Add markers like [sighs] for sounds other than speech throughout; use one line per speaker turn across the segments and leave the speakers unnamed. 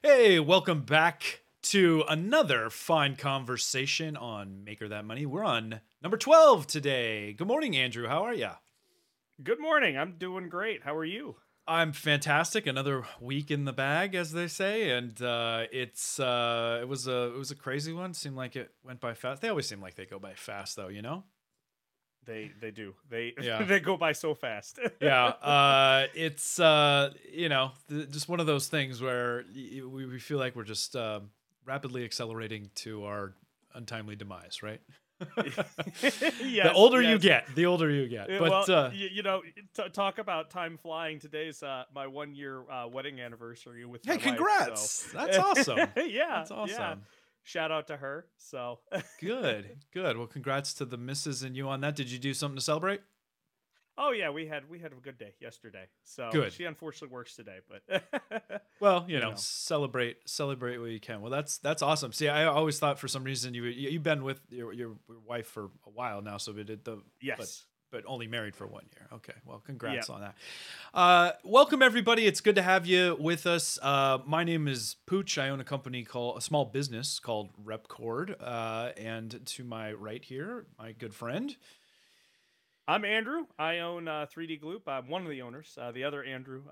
Hey, welcome back to another fine conversation on Maker That Money. We're on number 12 today. Good morning, Andrew. How are you?
Good morning. I'm doing great. How are you?
I'm fantastic. Another week in the bag, as they say, and uh, it's uh, it was a it was a crazy one. Seemed like it went by fast. They always seem like they go by fast, though. You know.
They they do. They
Yeah. [laughs]
they go by so fast. [laughs]
yeah uh it's uh you know th- just one of those things where y- we, we feel like we're just um rapidly accelerating to our untimely demise right [laughs] the
Yes,
older you get the older you get
Uh,
but
well,
uh
y- you know, t- talk about time flying. Today's uh, my one year uh, wedding anniversary with
hey
my wife,
congrats
so-
that's awesome
yeah,
that's awesome
yeah. Shout out to her. So
good [laughs] good well congrats to the misses and you on that did you do something to celebrate
Oh yeah, we had we had a good day yesterday. So
Good.
she unfortunately works today, but [laughs]
well you
You
know,
know.
celebrate celebrate what you can well that's that's awesome see i always thought for some reason you you- you've been with your, your wife for a while now so we did the
yes.
But only married for one year. Okay, well, congrats on that. Uh, welcome everybody. It's good to have you with us. Uh, my name is Pooch. I own a company called a small business called Repkord, uh, and to my right here, my good friend.
I'm Andrew. I own uh, 3D Gloop. I'm one of the owners. Uh, the other Andrew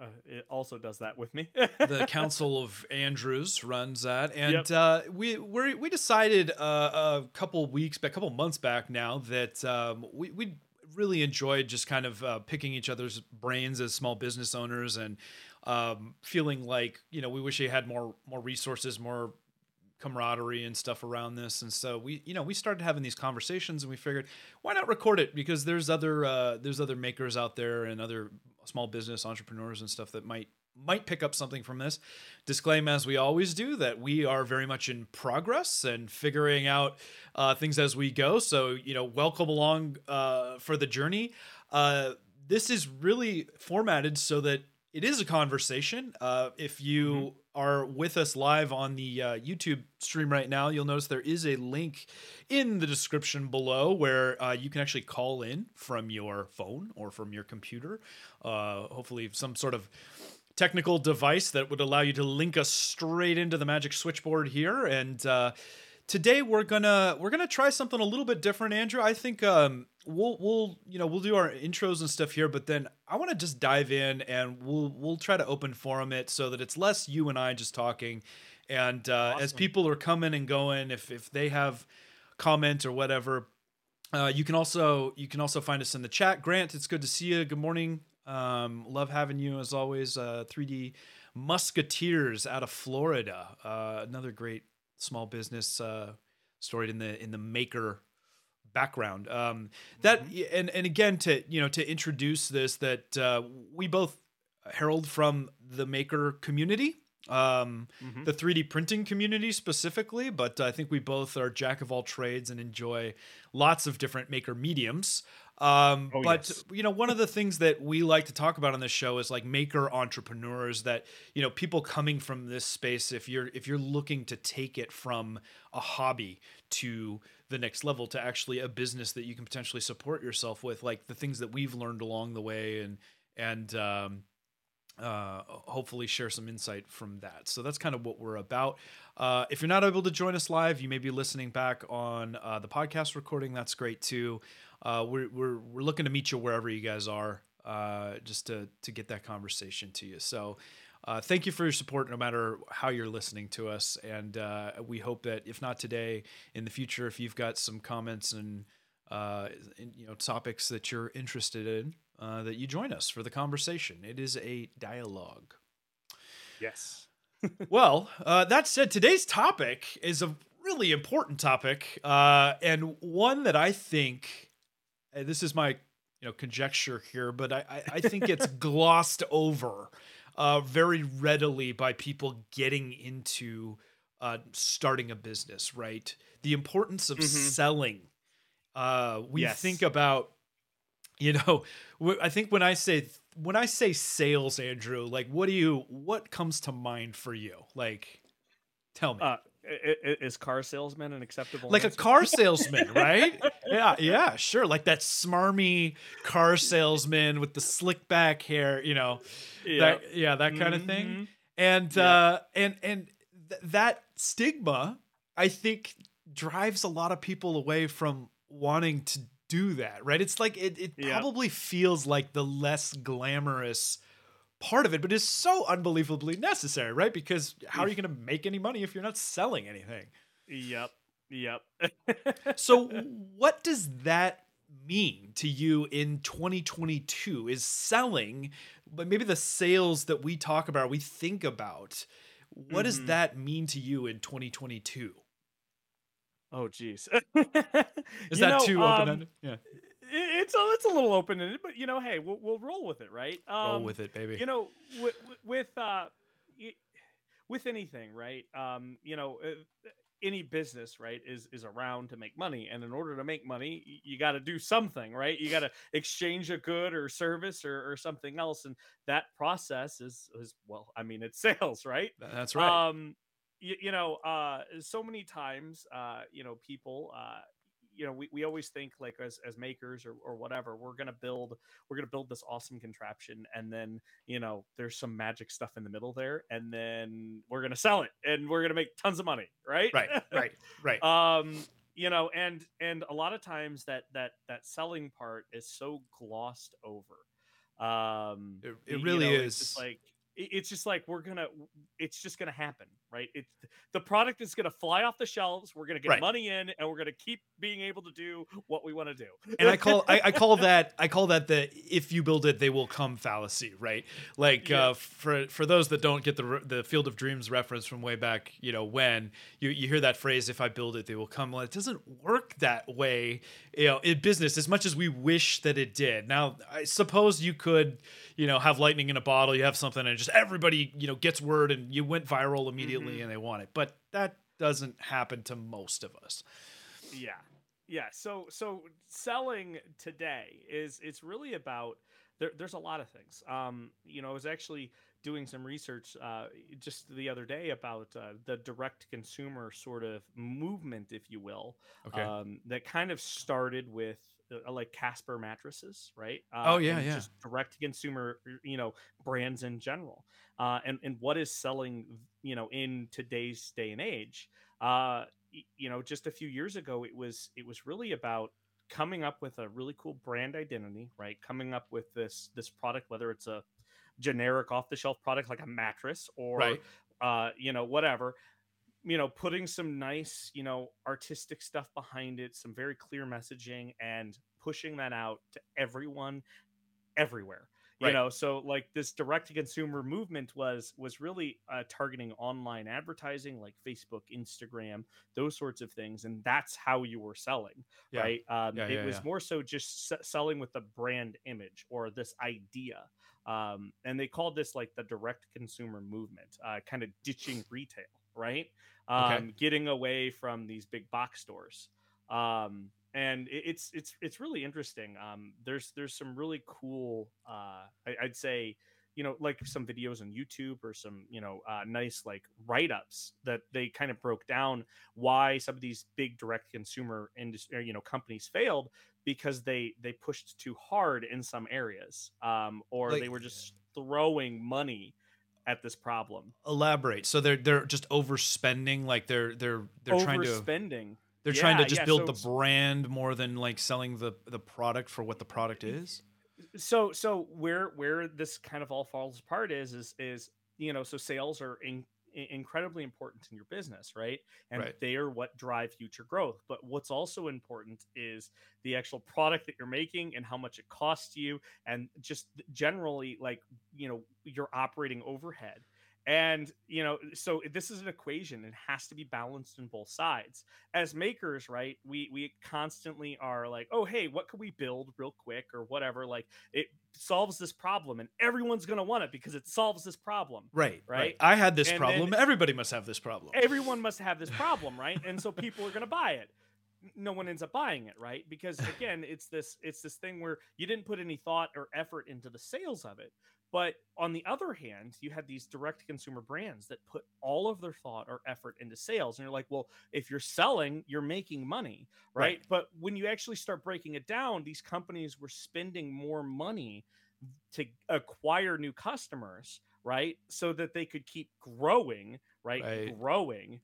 uh, it also does that with me. [laughs]
the [laughs] Council of Andrews runs that, and
Yep.
uh, we we we decided uh, a couple weeks back, a couple months back now that um, we we really enjoyed just kind of uh, picking each other's brains as small business owners and um, feeling like you know we wish we had more more resources, more camaraderie and stuff around this. And so we you know we started having these conversations and we figured why not record it? Because there's other uh, there's other makers out there and other small business entrepreneurs and stuff that might might pick up something from this. Disclaim as we always do that we are very much in progress and figuring out uh, things as we go. So you know welcome along uh, for the journey. Uh, this is really formatted so that it is a conversation. Uh, if you are with us live on the uh, youtube stream right now you'll notice there is a link in the description below where uh, you can actually call in from your phone or from your computer uh, hopefully some sort of technical device that would allow you to link us straight into the magic switchboard here. And uh, today we're gonna we're gonna try something a little bit different andrew. I think um, we'll we'll you know we'll do our intros and stuff here but then i want to just dive in and we'll we'll try to open forum it so that it's less you and i just talking. And uh, as people are coming and going if if they have comment or whatever uh, you can also you can also find us in the chat. Grant it's good to see you. Good morning. Um, love having you as always. Uh, 3d musketeers out of florida. Uh, another great small business uh, story in the in the maker background. Um that and and again to you know to introduce this that uh we both herald from the maker community um
Mhm.
the 3d printing community specifically but i think we both are jack of all trades and enjoy lots of different maker mediums um
Oh,
but
yes.
you know one of the things that we like to talk about on this show is like maker entrepreneurs that you know people coming from this space if you're if you're looking to take it from a hobby to the next level to actually a business that you can potentially support yourself with like the things that we've learned along the way and and um uh, hopefully share some insight from that. So that's kind of what we're about. Uh, if you're not able to join us live, you may be listening back on uh, the podcast recording. That's great too. Uh, we're, we're, we're looking to meet you wherever you guys are, uh, just to, to get that conversation to you. So uh, thank you for your support, no matter how you're listening to us. And uh, we hope that if not today, in the future, if you've got some comments and uh, in- you know topics that you're interested in, uh, that you join us for the conversation. It is a dialogue.
Yes. [laughs]
well, uh, that said, today's topic is a really important topic, uh, and one that I think and this is my you know conjecture here, but I I, I think it's [laughs] glossed over uh, very readily by people getting into uh, starting a business. Right, the importance of
Mhm.
selling. Uh, we
Yes.
think about you know [laughs] i think when i say when i say sales andrew like what do you what comes to mind for you like tell me
Uh, is car salesman an acceptable?
like a car salesman right yeah yeah sure like that smarmy car salesman with the slick back hair you know
Yeah.
that, yeah that kind of thing and uh, and and th- that stigma, I think, drives a lot of people away from wanting to do that. Right? It's like it. It probably feels like the less glamorous part of it, but it's so unbelievably necessary, right? Because how are you going to make any money if you're not selling anything?
Yep. Yep. [laughs]
So, what does that mean to you in 2022? Is selling, but maybe the sales that we talk about, we think about, what does
Mhm.
that mean to you in 2022?
oh, geez. [laughs]
Is
You
that
know,
too
um,
open ended? Yeah,
It's a, it's a little open ended, but you know, hey, we'll, we'll roll with it, right?
roll
Um,
with it, baby.
you know with, with uh with anything right um you know uh, any business right is is around to make money and in order to make money you got to do something right you got to exchange a good or service or, or something else and that process is is well i mean it's [laughs] sales right
That's right.
um you, you know uh so many times uh you know people uh you know we, we always think like as, as makers or, or whatever we're gonna build we're gonna build this awesome contraption and then you know there's some magic stuff in the middle there and then we're gonna sell it and we're gonna make tons of money right
right, right, right. [laughs]
um you know and and a lot of times that that that selling part is so glossed over um
It- it
you
really
know, it's
is.
just like it's just like we're gonna it's just gonna happen right it's the product is gonna fly off the shelves we're gonna get
Right.
money in and we're gonna keep being able to do what we want to do
and I call I, I call [laughs] that I call that the if you build it they will come fallacy, right? Like
Yeah.
uh, for for those that don't get the the Field of Dreams reference from way back, you know, when you you hear that phrase if I build it they will come. Well, it doesn't work that way, you know, in business as much as we wish that it did. Now, I suppose you could, you know, have lightning in a bottle, you have something and just everybody, you know, gets word and you went viral immediately
Mhm.
and they want it. But that doesn't happen to most of us.
yeah yeah so so selling today is it's really about there, there's a lot of things um you know i was actually doing some research uh just the other day about uh, the direct consumer sort of movement if you will
Okay.
um that kind of started with uh, like Casper mattresses, right? Uh,
Oh, yeah, yeah.
Just direct to consumer, you know, brands in general, uh, and and what is selling, you know, in today's day and age. Uh, you know, just a few years ago, it was it was really about coming up with a really cool brand identity, right? Coming up with this this product, whether it's a generic off the shelf product like a mattress or
Right.
uh, you know, whatever. You know, putting some nice, you know, artistic stuff behind it, some very clear messaging, and pushing that out to everyone, everywhere. You
Right.
know, so like this direct to consumer movement was was really uh, targeting online advertising, like Facebook, Instagram, those sorts of things, and that's how you were selling,
Yeah.
right? Um,
Yeah,
it
yeah,
was
yeah.
more so just s- selling with the brand image or this idea um, and they called this like the direct consumer movement, uh, kind of ditching retail, right? Um,
Okay.
Getting away from these big box stores, um, and it, it's it's it's really interesting. Um, there's there's some really cool, uh, I, I'd say, you know, like some videos on YouTube or some you know uh, nice like write ups that they kind of broke down why some of these big direct consumer industry, you know, companies failed because they they pushed too hard in some areas um or
Like-
they were just throwing money at this problem.
Elaborate. So they're they're just overspending like they're they're they're trying to
overspending.
they're trying to just
yeah,
build
so
the brand more than like selling the the product for what the product is?
So so where where this kind of all falls apart is is is you know so sales are in, incredibly important in your business right? And
Right.
they are what drive future growth. But what's also important is the actual product that you're making and how much it costs you and just generally like you know your operating overhead and you know so this is an equation it has to be balanced in both sides. As makers right we we constantly are like oh hey what could we build real quick or whatever? Like it solves this problem and everyone's going to want it because it solves this problem
right
Right.
i had this
And
problem everybody must have this problem.
Everyone must have this [laughs] problem right? And so people are going to buy it. No one ends up buying it right? Because [laughs] again it's this it's this thing where you didn't put any thought or effort into the sales of it but on the other hand you had these direct consumer brands that put all of their thought or effort into sales and you're like well if you're selling you're making money right,
Right.
but when you actually start breaking it down these companies were spending more money to acquire new customers right? So that they could keep growing, right?
Right.
Growing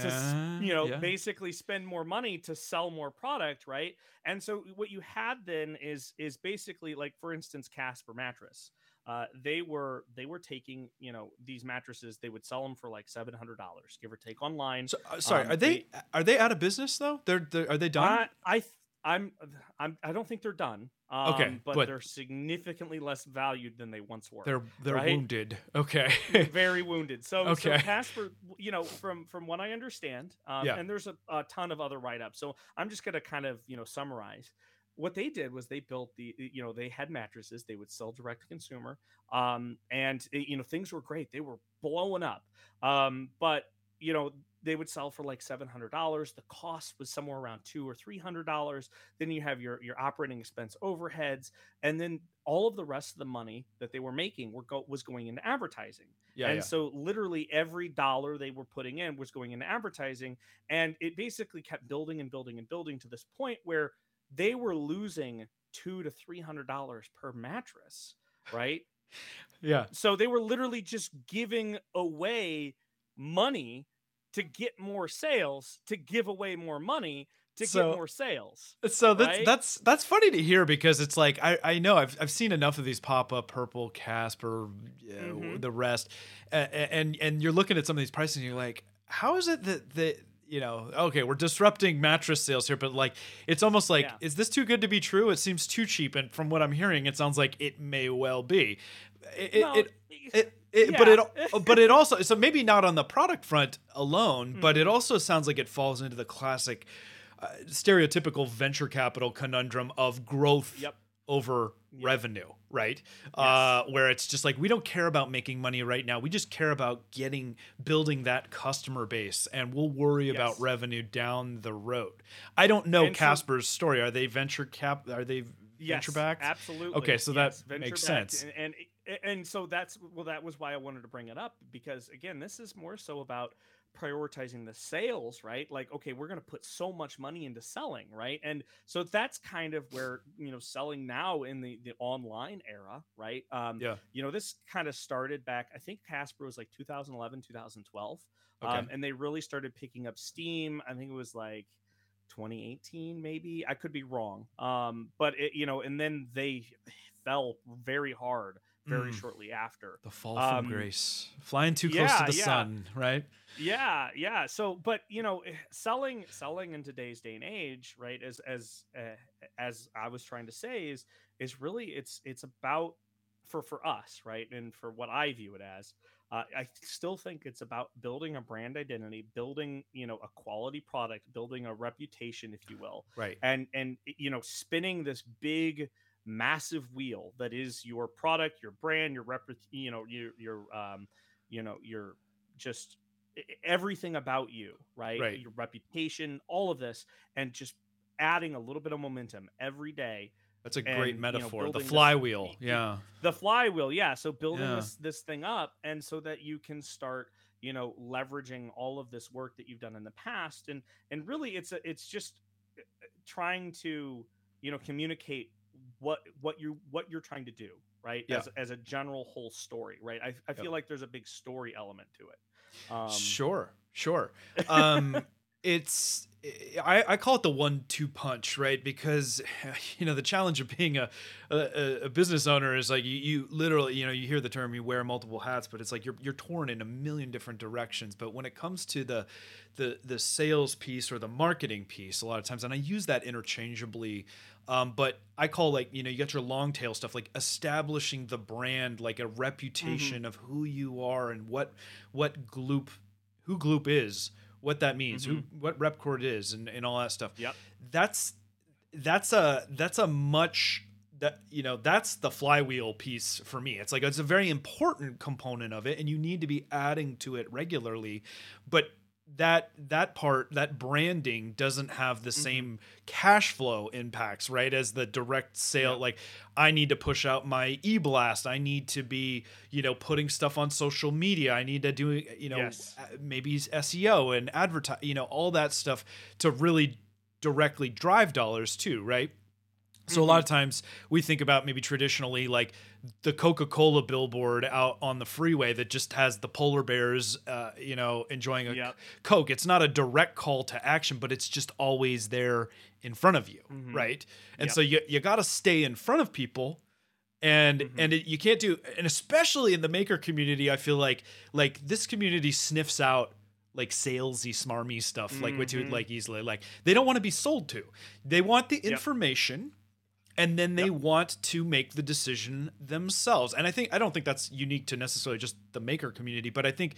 to
Uh,
you know
yeah.
basically spend more money to sell more product right and so what you had then is is basically like for instance casper mattress uh, they were they were taking you know these mattresses they would sell them for like $700 give or take online
So, uh, sorry,
Um,
are they are they out of business though? They're, they're are they done?
I, I I'm, I'm I don't think they're done. Um,
Okay,
but,
but-
they're significantly less valued than they once were.
they're they're
right?
wounded. Okay. [laughs]
very wounded. So, so
Okay.
Casper, you know, from from what I understand, um,
Yeah.
and there's a, a ton of other write ups. So I'm just gonna kind of you know summarize. What they did was they built the you know they had mattresses they would sell direct to consumer, um, and it- you know things were great. They were blowing up, um, but you know they would sell for like seven hundred dollars. The cost was somewhere around two or three hundred dollars. Then you have your your operating expense overheads, and then all of the rest of the money that they were making were go- was going into advertising
yeah,
and
yeah.
so literally every dollar they were putting in was going into advertising and it basically kept building and building and building to this point where they were losing two to three hundred dollars per mattress right
yeah.
so they were literally just giving away money to get more sales to give away more money to
So-
get more sales
So that's
right?
that's that's funny to hear because it's like I, I know I've I've seen enough of these pop up purple Casper, uh,
Mhm.
the rest, uh, and and you're looking at some of these prices and you're like, how is it that that you know okay we're disrupting mattress sales here, but like it's almost like
Yeah.
is this too good to be true? It seems too cheap, and from what I'm hearing, it sounds like it may well be. It, it-
Well,
it it, it, but it [laughs] but it also so maybe not on the product front alone but
Mm-hmm.
it also sounds like it falls into the classic uh, stereotypical venture capital conundrum of growth
Yep.
over revenue right? Uh where it's just like we don't care about making money right now. We just care about getting building that customer base and we'll worry about revenue down the road. I don't know
And so-
casper's story. Are they venture cap are they venture backed
Absolutely.
Okay, so that
yes,
makes sense.
And, and and so that's well, that was why I wanted to bring it up because again, this is more so about prioritizing the sales, right? Like, okay, we're going to put so much money into selling, right? And so that's kind of where you know selling now in the the online era, right? Um,
Yeah.
You know, this kind of started back. I think Casper was like 2011, 2012,
Okay.
um, and they really started picking up steam. I think it was like 2018 maybe i could be wrong um but it, you know and then they fell very hard very
Mm.
shortly after
The fall from
Um,
grace, flying too close
yeah,
to the
yeah.
sun, right?
yeah yeah so but you know eh, selling selling in today's day and age right as as uh, as i was trying to say is is really it's it's about for for us right and for what i view it as uh, i still think it's about building a brand identity building you know a quality product building a reputation if you will
Right.
and and you know spinning this big massive wheel that is your product your brand your rep you know your your um you know your just everything about you right
Right.
your reputation all of this and just adding a little bit of momentum every day
That's a
and,
great
you know,
metaphor. the
this-
flywheel.
y- [laughs]
yeah.
the flywheel yeah so building
Yeah.
this this thing up and so that you can start you know leveraging all of this work that you've done in the past and and really it's a, it's just trying to you know communicate what what you what you're trying to do right
Yeah.
as, as a general whole story right i, I feel like there's a big story element to it um
sure. Sure. Um, [laughs] it's I, I call it the one-two punch, right? Because [laughs] you know the challenge of being a a, a business owner is like you, you literally you know you hear the term you wear multiple hats, but it's like you're you're torn in a million different directions. But when it comes to the the the sales piece or the marketing piece, a lot of times, and I use that interchangeably. Um, but I call like you know you got your long tail stuff like establishing the brand, like a reputation of who you are and what what Gloop who Gloop is, what that means, who mm-hmm. what Repkord is, and, and all that stuff.
Yep.
That's that's a that's a much that you know that's the flywheel piece for me. It's like it's a very important component of it, and you need to be adding to it regularly. But that that part that branding doesn't have the same cash flow impacts right as the direct sale
Yeah.
like i need to push out my e-blast i need to be you know putting stuff on social media i need to do you know
Yes.
uh, maybe seo and advertise you know all that stuff to really directly drive dollars too right So a lot of times we think about maybe traditionally like the Coca-Cola billboard out on the freeway that just has the polar bears, uh, you know, enjoying a
Yep.
Coke. It's not a direct call to action, but it's just always there in front of you,
Mhm.
right? And
Yep.
so you you got to stay in front of people. And
Mhm.
and it, you can't do and especially in the maker community, I feel like like this community sniffs out like salesy, smarmy stuff like what you would like easily. Like they don't want to be sold to. They want the
Yep.
information and then they
Yep.
want to make the decision themselves. And I think I don't think that's unique to necessarily just the maker community, but I think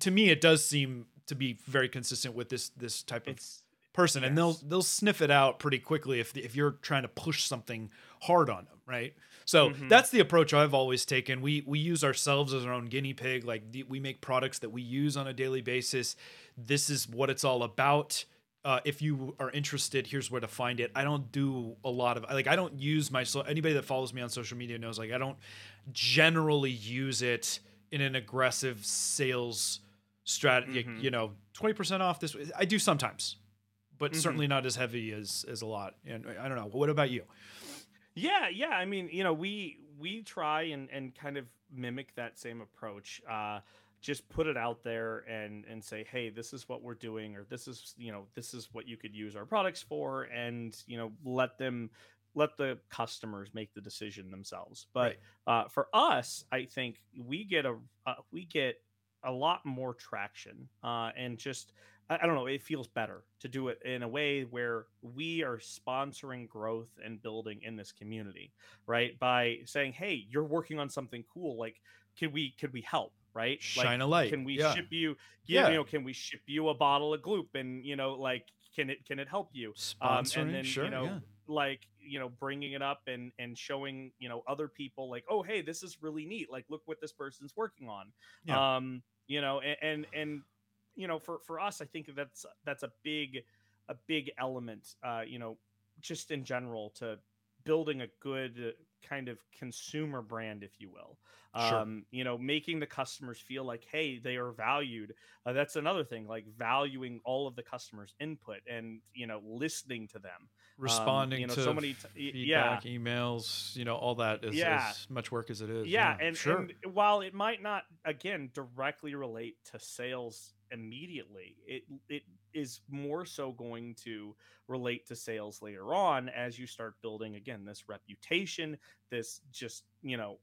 to me it does seem to be very consistent with this this type of
It's
person and they'll they'll sniff it out pretty quickly if if you're trying to push something hard on them, right? So
Mhm.
that's the approach I've always taken. We we use ourselves as our own guinea pig. Like the, we make products that we use on a daily basis. This is what it's all about. Uh, if you are interested, here's where to find it. I don't do a lot of like I don't use my so anybody that follows me on social media knows like I don't generally use it in an aggressive sales strategy.
Mhm.
You know, twenty percent off this. I do sometimes, but
Mhm.
certainly not as heavy as as a lot. And I don't know. What about you?
Yeah, yeah. I mean, you know, we we try and and kind of mimic that same approach. Uh, just put it out there and and say, hey, this is what we're doing, or this is you know this is what you could use our products for, and you know let them let the customers make the decision themselves. But uh, for us, I think we get a uh, we get a lot more traction uh, and just I, I don't know it feels better to do it in a way where we are sponsoring growth and building in this community right? By saying hey you're working on something cool like can we could we help right like,
Shine a light.
can we
Yeah.
ship you
Yeah.
you know can we ship you a bottle of gloop and you know like can it can it help you um, and then
sure.
you know
yeah.
like you know bringing it up and and showing you know other people like oh hey this is really neat like look what this person's working on
Yeah.
um you know and, and and you know for for us i think that's that's a big a big element uh you know just in general to building a good kind of consumer brand if you will
Sure.
um you know making the customers feel like hey they are valued uh, that's another thing like valuing all of the customers input and you know listening to them
Responding
um, you know,
to
so many t- y- yeah
feedback, emails, you know, all that is
Yeah.
as much work as it is.
yeah, and,
sure.
and while it might not again directly relate to sales immediately it it is more so going to relate to sales later on as you start building again this reputation this just you know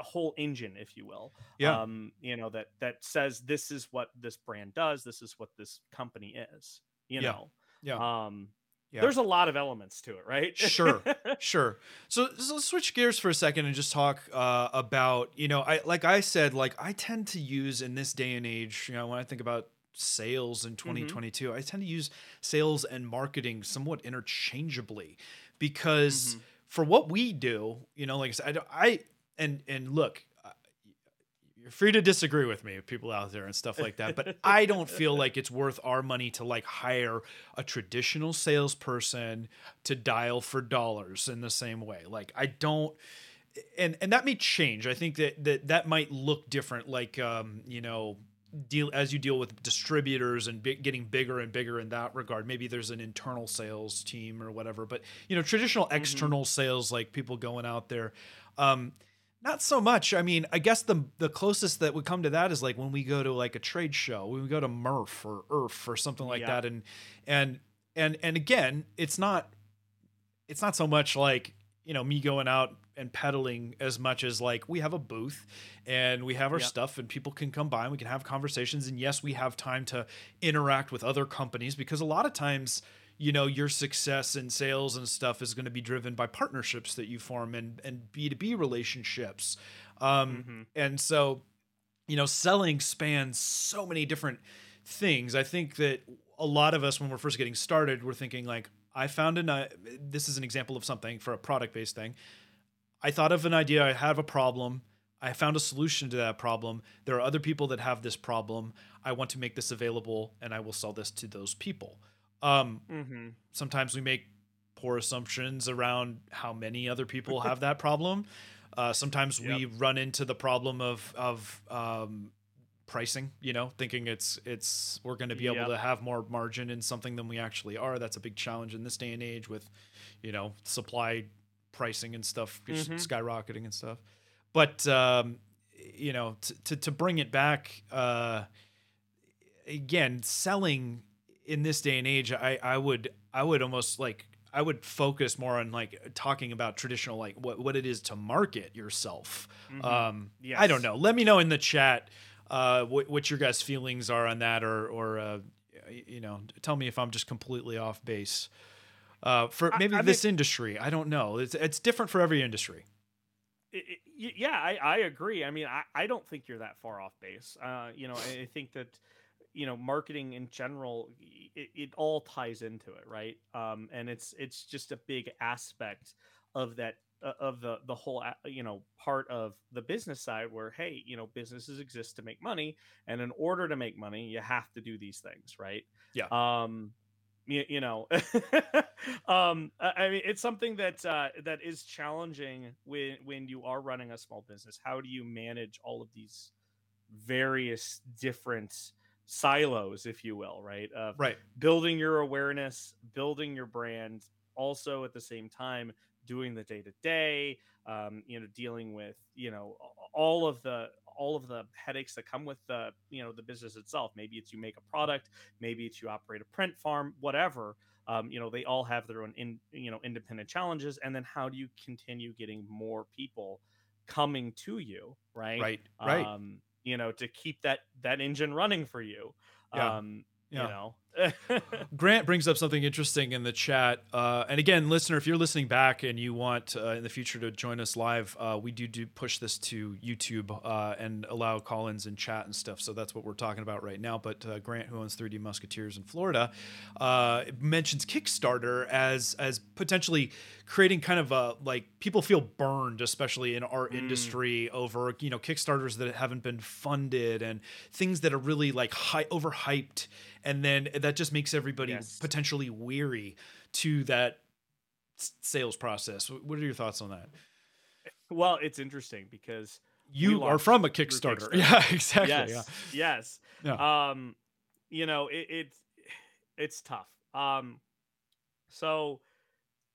a whole engine if you will
Yeah.
um you know that that says this is what this brand does this is what this company is you
Yeah.
know
yeah.
um
Yeah.
there's a lot of elements to it right
Sure. [laughs] sure. So, so let's switch gears for a second and just talk uh, about, you know, I like I said, like I tend to use in this day and age, you know, when I think about sales in 2022, I tend to use sales and marketing somewhat interchangeably because
Mhm.
for what we do, you know, like I said, I, I and and look, uh, you're free to disagree with me, people out there and stuff like that, but I don't feel [laughs] like it's worth our money to like hire a traditional salesperson to dial for dollars in the same way. Like I don't and and that may change. I think that that that might look different like um, you know, deal as you deal with distributors and big, getting bigger and bigger in that regard. Maybe there's an internal sales team or whatever, but you know, traditional external sales like people going out there um not so much. I mean, I guess the the closest that would come to that is like when we go to like a trade show, when we go to MRRF or ERRF or something like
Yeah.
that, and and and and again, it's not it's not so much like you know me going out and peddling as much as like we have a booth and we have our
Yeah.
stuff and people can come by and we can have conversations and yes we have time to interact with other companies because a lot of times you know your success in sales and stuff is going to be driven by partnerships that you form and and b2b relationships um
Mhm.
and so you know selling spans so many different things i think that a lot of us when we're first getting started we're thinking like i found an i- this is an example of something for a product based thing. I thought of an idea i have a problem i found a solution to that problem. There are other people that have this problem. I want to make this available and i will sell this to those people. Um
Mhm.
sometimes we make poor assumptions around how many other people have [laughs] that problem. Uh, sometimes we run into the problem of of um, pricing, you know, thinking it's it's we're going to be able to have more margin in something than we actually are. That's a big challenge in this day and age with, you know, supply pricing and stuff just
Mhm.
skyrocketing and stuff. But um, you know, t- to to bring it back, uh, again, selling in this day and age, I I would I would almost like I would focus more on like talking about traditional like what what it is to market yourself.
Mhm.
Um, I don't know. Let me know in the chat uh, what what your guys' feelings are on that, or or uh, you know, tell me if I'm just completely off base. Uh, for maybe
I mean-
this industry, I don't know. It's it's different for every industry.
I- I- y- yeah, I, I agree. I mean, I, I don't think you're that far off base. Uh, you know, I, I think that, you know, marketing in general, it, it all ties into it, right? Um, and it's it's just a big aspect of that of the the whole you know part of the business side where hey you know businesses exist to make money and in order to make money you have to do these things right
Yeah.
um you, you know [laughs] um i mean it's something that uh that is challenging when when you are running a small business how do you manage all of these various different silos if you will right of
Right.
building your awareness building your brand also at the same time doing the day to day um you know dealing with you know all of the all of the headaches that come with the you know the business itself maybe it's you make a product maybe it's you operate a print farm whatever um, you know they all have their own in you know independent challenges and then how do you continue getting more people coming to you right
Right. Right.
um you know to keep that that engine running for you
Yeah.
um
Yeah.
you know [laughs]
Grant brings up something interesting in the chat. Uh, and again, listener, if you're listening back and you want uh, in the future to join us live, uh, we do do push this to YouTube uh, and allow call-ins and chat and stuff. So that's what we're talking about right now. But uh, Grant, who owns 3D Musketeers in Florida, uh, mentions Kickstarter as as potentially creating kind of a like people feel burned, especially in our
Mm.
industry, over you know Kickstarters that haven't been funded and things that are really like high overhyped and then that just makes everybody
Yes.
potentially weary to that sales process. What are your thoughts on that?
well it's interesting because
You are from a Kickstarter.
Kickstarter. [laughs]
Yeah, exactly.
yes yes
Yeah.
um you know it, it's it's tough um so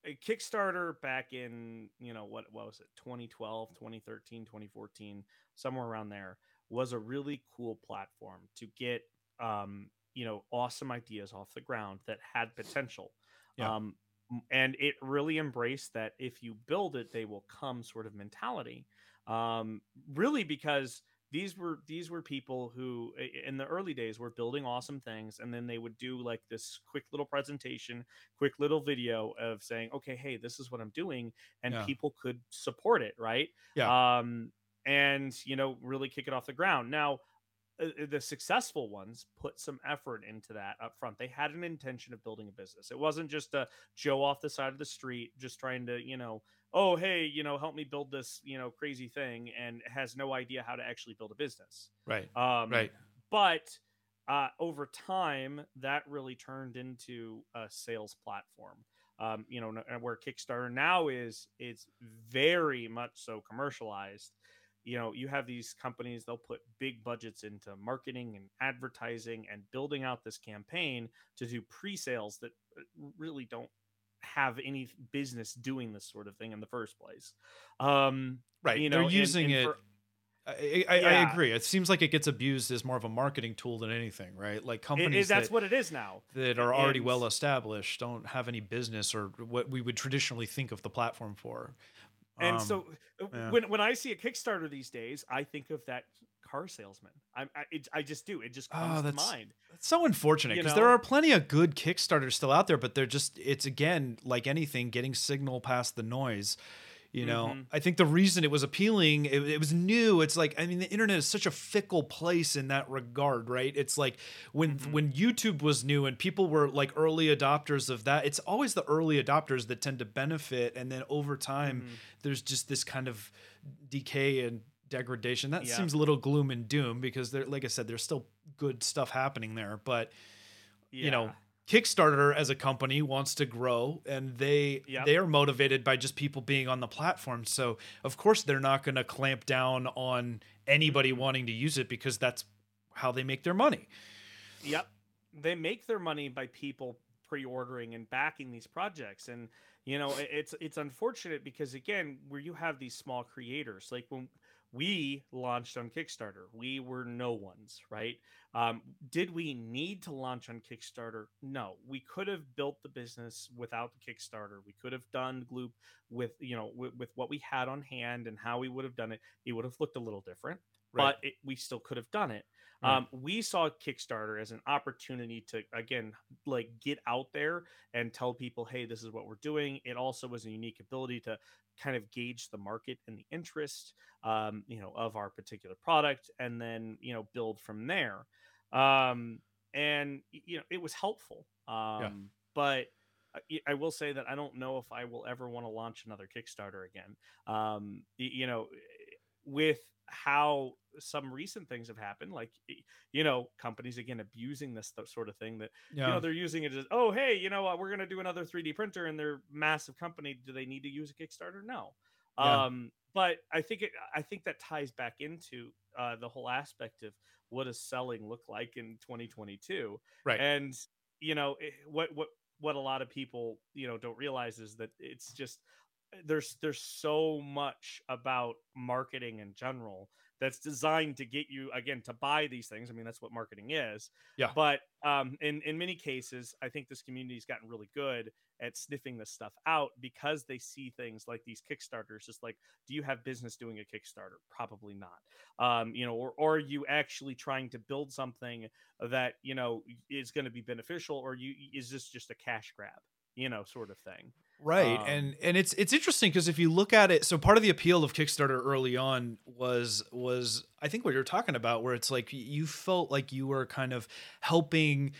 a kickstarter back in you know what what was it 2012 2013 2014 somewhere around there was a really cool platform to get um you know awesome ideas off the ground that had potential
Yeah.
um and it really embraced that if you build it they will come sort of mentality um really because these were these were people who in the early days were building awesome things and then they would do like this quick little presentation quick little video of saying okay hey this is what i'm doing and
Yeah.
people could support it right
Yeah.
um and you know really kick it off the ground now the successful ones put some effort into that up front they had an intention of building a business. It wasn't just a joe off the side of the street just trying to you know oh hey you know help me build this you know crazy thing and has no idea how to actually build a business.
Right.
um
Right.
but uh, over time that really turned into a sales platform. Um, you know where kickstarter now is it's very much so commercialized you know you have these companies they'll put big budgets into marketing and advertising and building out this campaign to do pre-sales that uh, really don't have any business doing this sort of thing in the first place um
Right.
you know
They're using
and
it.
for-
I, I, I agree. It seems like it gets abused as more of a marketing tool than anything, right? Like
it- it-
companies
that's
that,
what it is now
that are already
and-
well established don't have any business or what we would traditionally think of the platform for.
And
Um,
so uh,
yeah.
when when I see a Kickstarter these days, I think of that car salesman. I I, it, I just do. It just
Oh,
comes to mind.
It's so unfortunate because there are plenty of good Kickstarters still out there, but they're just it's again like anything, getting signal past the noise. You know,
Mhm.
I think the reason it was appealing, it, it was new. It's like I mean, the internet is such a fickle place in that regard, right? It's like when
Mhm.
when YouTube was new and people were like early adopters of that. It's always the early adopters that tend to benefit, and then over time,
Mhm.
there's just this kind of decay and degradation. That
Yeah.
seems a little gloom and doom because there, like I said, there's still good stuff happening there, but you know
Yeah.
Kickstarter as a company wants to grow and they
Yep.
they are motivated by just people being on the platform so of course they're not going to clamp down on anybody wanting to use it because that's how they make their money.
Yep. They make their money by people pre-ordering and backing these projects and you know it's it's unfortunate because again where you have these small creators like when we launched on Kickstarter. We were no ones, right? Um, did we need to launch on Kickstarter? No. We could have built the business without the Kickstarter. We could have done Gloop with you know with, with what we had on hand and how we would have done it. It would have looked a little different, right. but it, we still could have done it. Right. Um, we saw Kickstarter as an opportunity to again like get out there and tell people, hey, this is what we're doing. It also was a unique ability to kind of gauge the market and the interest, um, you know, of our particular product, and then you know build from there. Um, and you know, it was helpful. Um, yeah. But I will say that I don't know if I will ever want to launch another Kickstarter again. Um, you know, with how some recent things have happened like you know companies again abusing this sort of thing that yeah. you know they're using it as oh hey you know what? We're going to do another 3d printer and they're massive company. Do they need to use a kickstarter? No. Yeah. um but i think it i think that ties back into uh the whole aspect of what does selling look like in 2022
right.
And you know it, what what what a lot of people you know don't realize is that it's just there's there's so much about marketing in general that's designed to get you again to buy these things. I mean, that's what marketing is.
Yeah.
But um, in in many cases, I think this community's gotten really good at sniffing this stuff out because they see things like these Kickstarters. Just like, do you have business doing a Kickstarter? Probably not. Um, you know, or or are you actually trying to build something that you know is going to be beneficial, or you is this just a cash grab? You know, sort of thing.
Right. Um, and and it's it's interesting because if you look at it, so part of the appeal of Kickstarter early on was was I think what you're talking about where it's like you felt like you were kind of helping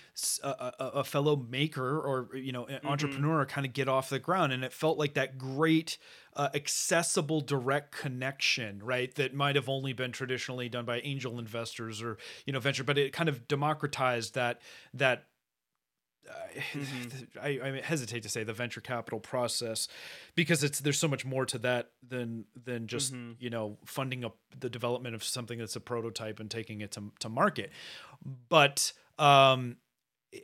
a, a, a fellow maker or you know, an mm-hmm. entrepreneur kind of get off the ground and it felt like that great uh, accessible direct connection, right? That might have only been traditionally done by angel investors or, you know, venture, but it kind of democratized that that mm-hmm. [sighs] I, I, hesitate to say the venture capital process because it's there's so much more to that than than just mm-hmm. you know funding up the development of something that's a prototype and taking it to, to market but um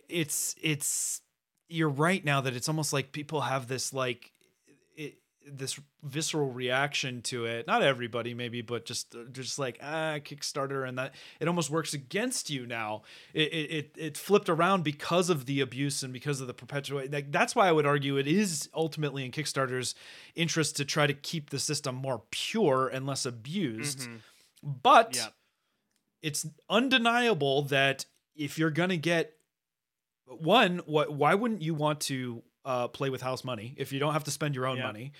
it's it's you're right now that it's almost like people have this like it, this visceral reaction to it not everybody maybe but just just like ah kickstarter and that it almost works against you now it it it flipped around because of the abuse and because of the perpetuate like that's why i would argue it is ultimately in kickstarter's interest to try to keep the system more pure and less abused mm-hmm. but yeah. it's undeniable that if you're gonna get one what why wouldn't you want to uh, play with house money if you don't have to spend your own yeah. money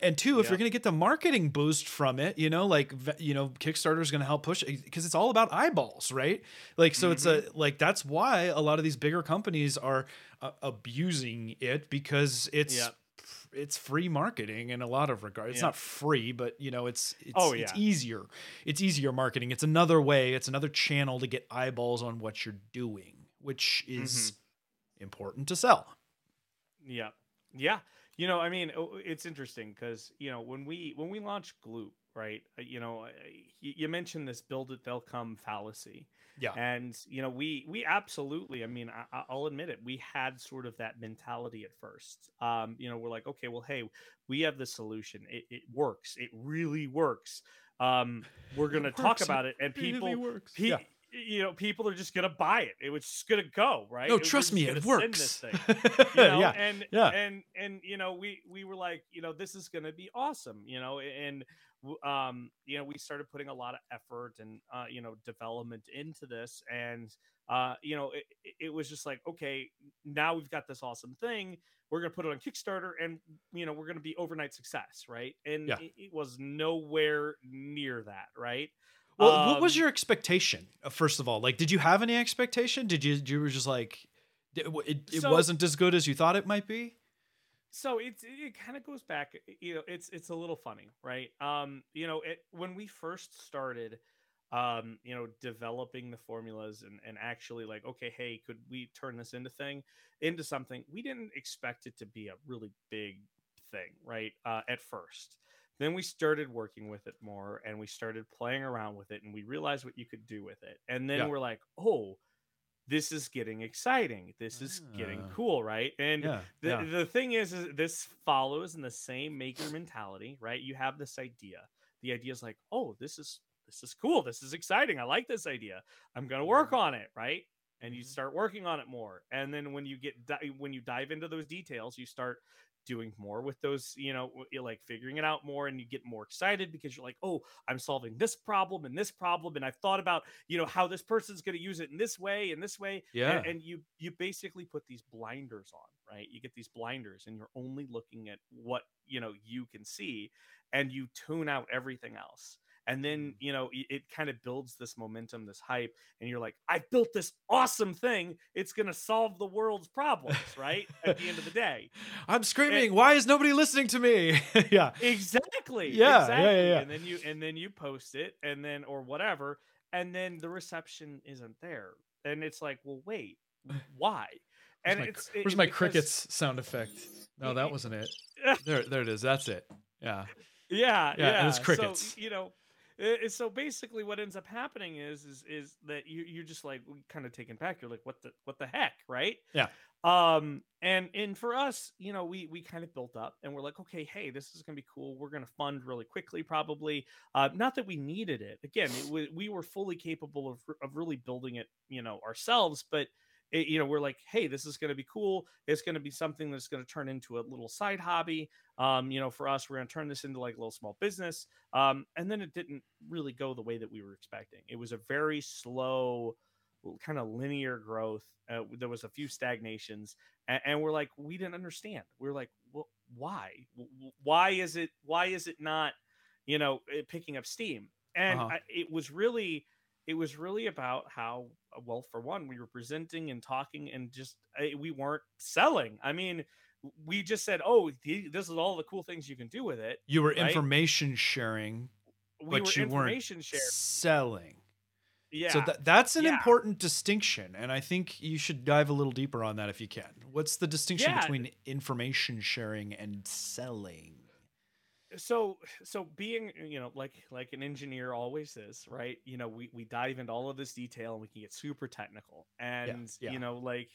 and two if yeah. you're going to get the marketing boost from it you know like you know kickstarter is going to help push because it's all about eyeballs right like so mm-hmm. it's a mm-hmm. like that's why a lot of these bigger companies are uh, abusing it because it's yeah. it's free marketing in a lot of regards it's yeah. not free but you know it's it's, oh, it's easier it's easier marketing it's another way it's another channel to get eyeballs on what you're doing which is mm-hmm. important to sell
yeah. Yeah. You know, I mean, it's interesting because you know when we when we launched Gloop, right? Uh, you know, you mentioned this "build it, they'll come" fallacy.
Yeah.
And you know, we we absolutely. I mean, I, will admit it. We had sort of that mentality at first. Um, you know, we're like, okay, well, hey, we have the solution. It, it works. It really works. Um, we're gonna talk about it, and people, really works. Pe- yeah you know, people are just gonna buy it. It was just gonna go right.
No, trust me, it works.
Thing, [laughs] you know? yeah, and yeah, and and you know, we we were like, you know, this is gonna be awesome. You know, and um, you know, we started putting a lot of effort and uh, you know, development into this, and uh, you know, it, it was just like, okay, now we've got this awesome thing. We're gonna put it on Kickstarter, and you know, we're gonna be overnight success, right? And yeah. it, it was nowhere near that, right?
Well, um, what was um, your expectation? Uh, first of all, like, did you have any expectation? Did you? You were just like, it, it, it so, wasn't as good as you thought it might be.
So it's it kind of goes back. You know, it's it's a little funny, right? Um, you know, it when we first started, um, you know, developing the formulas and and actually like, okay, hey, could we turn this into thing into something? We didn't expect it to be a really big thing, right? Uh, at first then we started working with it more and we started playing around with it and we realized what you could do with it and then
Yeah.
we're like oh this is getting exciting this is getting
Ah.
cool right and
Yeah.
the,
yeah.
the thing is, is this follows in the same maker mentality right you have this idea the idea is like oh this is this is cool this is exciting i like this idea i'm going to work on it right and you
Mhm.
start working on it more and then when you get di- when you dive into those details you start doing more with those you know you're like figuring it out more and you get more excited because you're like oh i'm solving this problem and this problem and i've thought about you know how this person's going to use it in this way and this way
Yeah.
and, and you you basically put these blinders on right you get these blinders and you're only looking at what you know you can see and you tune out everything else and then you know it, it kind of builds this momentum this hype and you're like i built this awesome thing it's going to solve the world's problems right at the end of the day [laughs]
I'm screaming. Why is nobody listening to me? [laughs] yeah.
exactly
Yeah, yeah, yeah, yeah.
and then you and then you post it and then or whatever and then the reception isn't there and it's like well wait [laughs] why
Where's
and
my,
it's
where's my
because-
crickets sound effect? No, that wasn't it. There, there it is. That's it. Yeah.
yeah
Yeah,
yeah,
and it's
So,
crickets.
you know so basically what ends up happening is is is that you you're just like kind of taken back you're like what the what the heck right?
Yeah.
um and and for us you know we we kind of built up and we're like okay hey this is gonna be cool. We're gonna fund really quickly probably. Uh not that we needed it. Again it, wa- we were fully capable of, of really building it you know ourselves but it, you know we're like hey this is going to be cool. It's going to be something that's going to turn into a little side hobby. Um you know for us we're going to turn this into like a little small business. Um and then it didn't really go the way that we were expecting. It was a very slow kind of linear growth uh, there was a few stagnations and, and we're like we didn't understand. We're like well, why? Why is it why is it not you know picking up steam? And
Uh-huh.
I, it was really it was really about how well for one we were presenting and talking and just uh, we weren't selling i mean we just said oh this is all the cool things you can do with it
You were
Right?
information sharing,
we
But
were
you weren't
sharing
selling.
yeah
So that that's an
Yeah.
important distinction, and I think you should dive a little deeper on that if you can. What's the distinction
Yeah.
between information sharing and selling?
So so being you know like like an engineer always is right you know we we dive into all of this detail and we can get super technical and
yeah.
you know like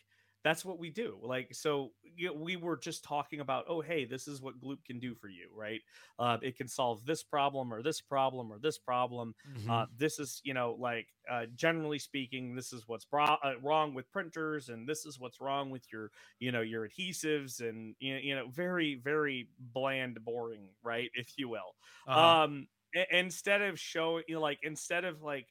that's what we do like so you know, we were just talking about oh hey this is what gloop can do for you right uh, it can solve this problem or this problem or this problem
Mm-hmm.
uh, this is you know like uh, generally speaking this is what's bro- uh, wrong with printers and this is what's wrong with your you know your adhesives and you know, you know very very bland boring right if you will
Uh-huh.
um instead of showing you know, like instead of like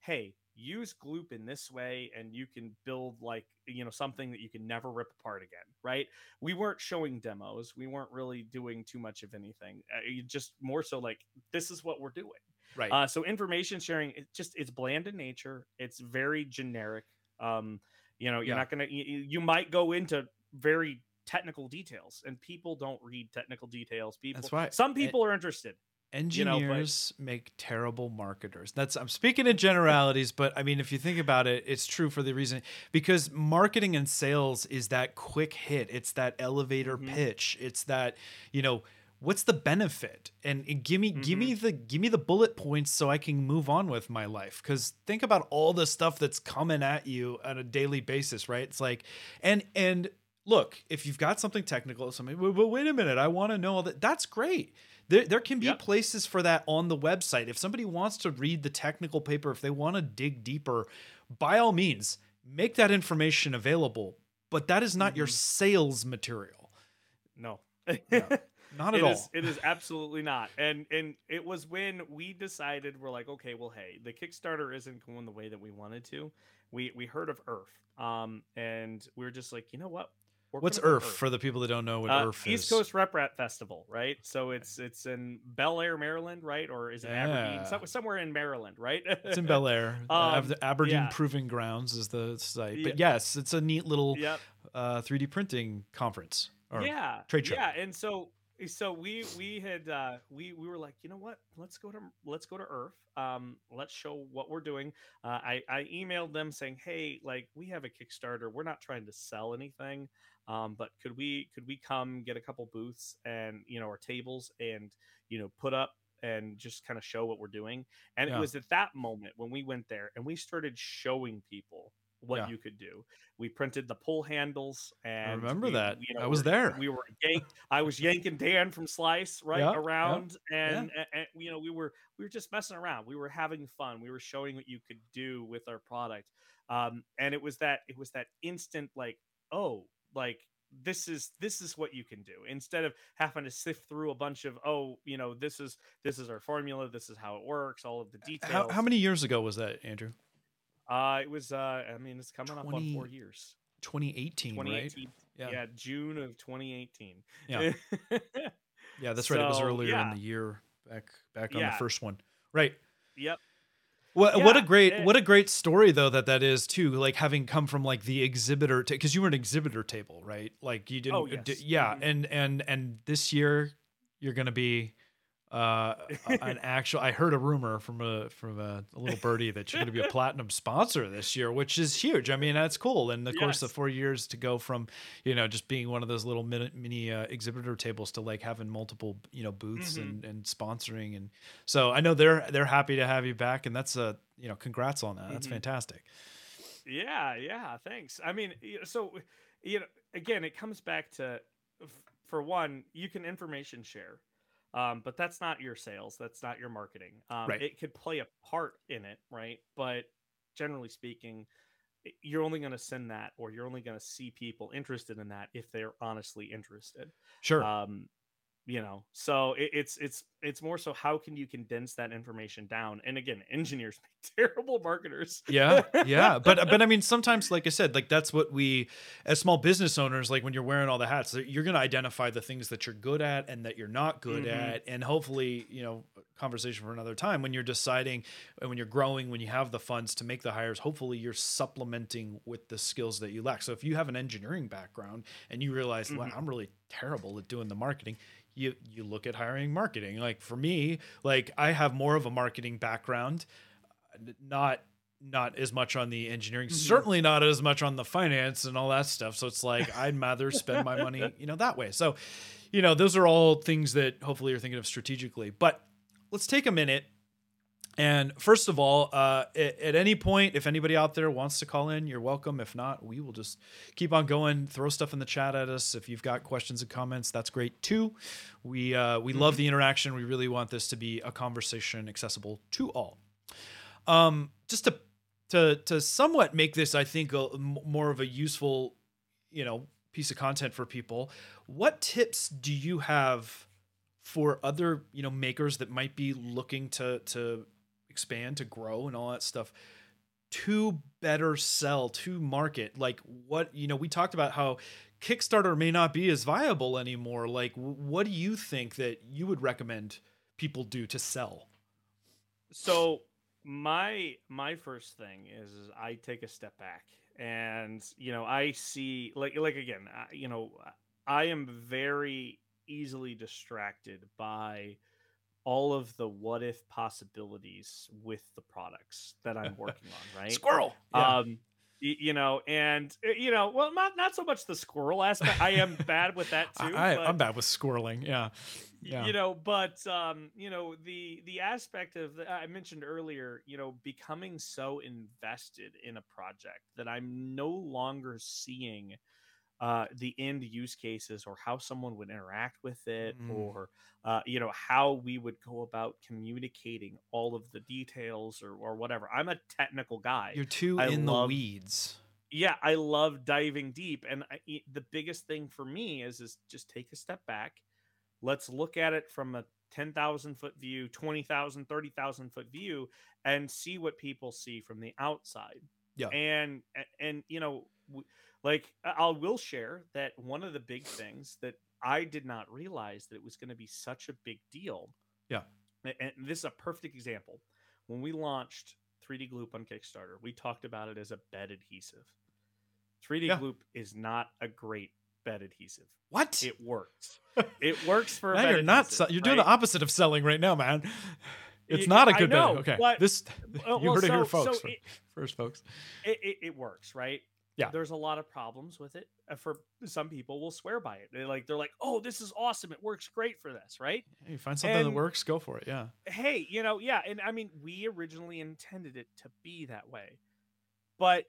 hey use gloop in this way and you can build like you know something that you can never rip apart again right we weren't showing demos we weren't really doing too much of anything uh, just more so like this is what we're doing
right.
uh, so information sharing, it just it's bland in nature. It's very generic. Um, you know, you're
Yeah.
not gonna. You, you might go into very technical details, and people don't read technical details. People,
That's right.
Some people are interested. You know, but-
Engineers make terrible marketers. That's I'm speaking in generalities, but I mean if you think about it, it's true for the reason because marketing and sales is that quick hit. It's that elevator
Mhm.
pitch. It's that, you know, what's the benefit? And, and give me give
Mm-hmm.
me the give me the bullet points so I can move on with my life. Cuz think about all the stuff that's coming at you on a daily basis, right? It's like and and look, if you've got something technical, something, well, well, wait a minute, I want to know all that. That's great. There, there can be
Yep.
places for that on the website. If somebody wants to read the technical paper, if they want to dig deeper, by all means, make that information available. But that is not your
Mhm.
sales material.
No. [laughs]
Not
It
at
is-
all.
it is absolutely not. And and it was when we decided we're like, okay, well, hey, the Kickstarter isn't going the way that we wanted to. We we heard of ERRF, um, and we are just like, you know what?
What's ERRF for the people that don't know what
Uh,
ERRF is?
East Coast RepRap Festival, right? So it's it's in Bel Air, Maryland, right? Or is it Aberdeen?
Yeah.
Some, somewhere in Maryland, right?
It's in Bel Air. [laughs]
Um,
the Aberdeen
yeah.
Proving Grounds is the site. But
Yeah.
yes, it's a neat little
yep.
uh, 3D printing conference. Or,
yeah
trade show.
yeah and so so we we had uh we we were like you know what let's go to let's go to ERRF um let's show what we're doing uh i i emailed them saying hey like we have a kickstarter we're not trying to sell anything um but could we could we come get a couple booths and you know our tables and you know put up and just kind of show what we're doing and
Yeah.
it was at that moment when we went there and we started showing people what
Yeah.
you could do we printed the pull handles and I
remember
we-
that.
you
I was there.
we were [laughs] yank, I was yanking Dan from Slice right
Yeah, yeah,
around, and, a- and, you know we were we were just messing around. We were having fun. We were showing what you could do with our product, um, and it was that it was that instant like oh like this is this is what you can do instead of having to sift through a bunch of oh you know this is this is our formula this is how it works all of the details
How, how many years ago was that, Andrew?
uh it was uh i mean it's coming up on four years
2018, right? Yeah.
yeah june of 2018
Yeah. [laughs] Yeah, that's right. It was earlier
yeah.
in the year, back back on the first one. Right.
yep
What what a great
eh.
what a great story though that that is too. Like having come from like the exhibitor because you were an exhibitor table, right? Like you didn't.
Oh,
d-
yes.
yeah,
Mhm.
and and and this year you're gonna be uh an actual i heard a rumor from a from a, a little birdie that you're going to be a [laughs] platinum sponsor this year which is huge i mean that's cool and of course the four years to go from you know just being one of those little mini, mini uh, exhibitor tables to like having multiple you know booths
Mhm.
and and sponsoring and so i know they're they're happy to have you back and that's a you know congrats on that that's
Mhm.
fantastic
Yeah, yeah, thanks. I mean, so you know, again, it comes back to for one, you can information share. Um, but that's not your sales, that's not your marketing. Um,
Right.
it could play a part in it, right? But generally speaking, you're only going to send that or you're only going to see people interested in that if they're honestly interested
sure
um you know so it, it's it's it's more so how can you condense that information down and again engineers [laughs] make terrible marketers
yeah yeah [laughs] but but i mean sometimes like i said like that's what we as small business owners like when you're wearing all the hats you're going to identify the things that you're good at and that you're not good
Mhm.
at and hopefully you know conversation for another time when you're deciding and when you're growing when you have the funds to make the hires hopefully you're supplementing with the skills that you lack so if you have an engineering background and you realize wow
Mhm.
i'm really terrible at doing the marketing. You you look at hiring marketing. Like for me like i have more of a marketing background not not as much on the engineering
Mhm.
certainly not as much on the finance and all that stuff. So it's like i'd rather spend my money [laughs] you know that way. So you know those are all things that hopefully you're thinking of strategically. But let's take a minute and first of all uh, at, at any point if anybody out there wants to call in you're welcome. If not we will just keep on going. Throw stuff in the chat at us. If you've got questions and comments that's great too. We uh, we love the interaction. We really want this to be a conversation accessible to all. Um, just to to to somewhat make this, I think, a, more of a useful, you know, piece of content for people. What tips do you have for other, you know, makers that might be looking to to expand, to grow, and all that stuff? To better sell, to market, like what you know, we talked about how Kickstarter may not be as viable anymore. Like, what do you think that you would recommend people do to sell?
so my my first thing is, i take a step back and you know i see like like again I, you know i am very easily distracted by all of the what if possibilities with the products that i'm [laughs] working on right
Squirrel. Yeah.
um you know and uh, you know well not not so much the squirrel aspect i am bad with that [laughs] too
I,
but-
I'm bad with squirreling. Yeah. Yeah.
you know but um you know the the aspect of the, i mentioned earlier you know becoming so invested in a project that i'm no longer seeing uh the end use cases or how someone would interact with it
Mm.
or uh you know how we would go about communicating all of the details or or whatever i'm a technical guy
You're too
I
in
love-
the weeds.
yeah i love diving deep and I, the biggest thing for me is is just take a step back let's look at it from a 10,000 foot view 20,000 30,000 foot view and see what people see from the outside
Yeah.
and and you know like I- i will share that one of the big things that i did not realize that it was going to be such a big deal
Yeah.
and this is a perfect example when we launched 3d gloop on kickstarter we talked about it as a bed adhesive 3d
Yeah.
gloop is not a great bed adhesive.
What?
It works. [laughs] It works for.
now
bed
you're not.
adhesive,
se- you're doing
right?
the opposite of selling right now, man. It's not a good
know,
bed. Okay,
but-
this [laughs] you
well,
heard it here,
so- so
folks.
it-
first, folks.
it, it, it works, right?
Yeah.
There's a lot of problems with it. Uh, For some people, will swear by it. They like they're like, "Oh, this is awesome! It works great for this, right?"
Hey, find something that works. Go for it. Yeah.
Hey, you know, yeah, and I mean, we originally intended it to be that way, but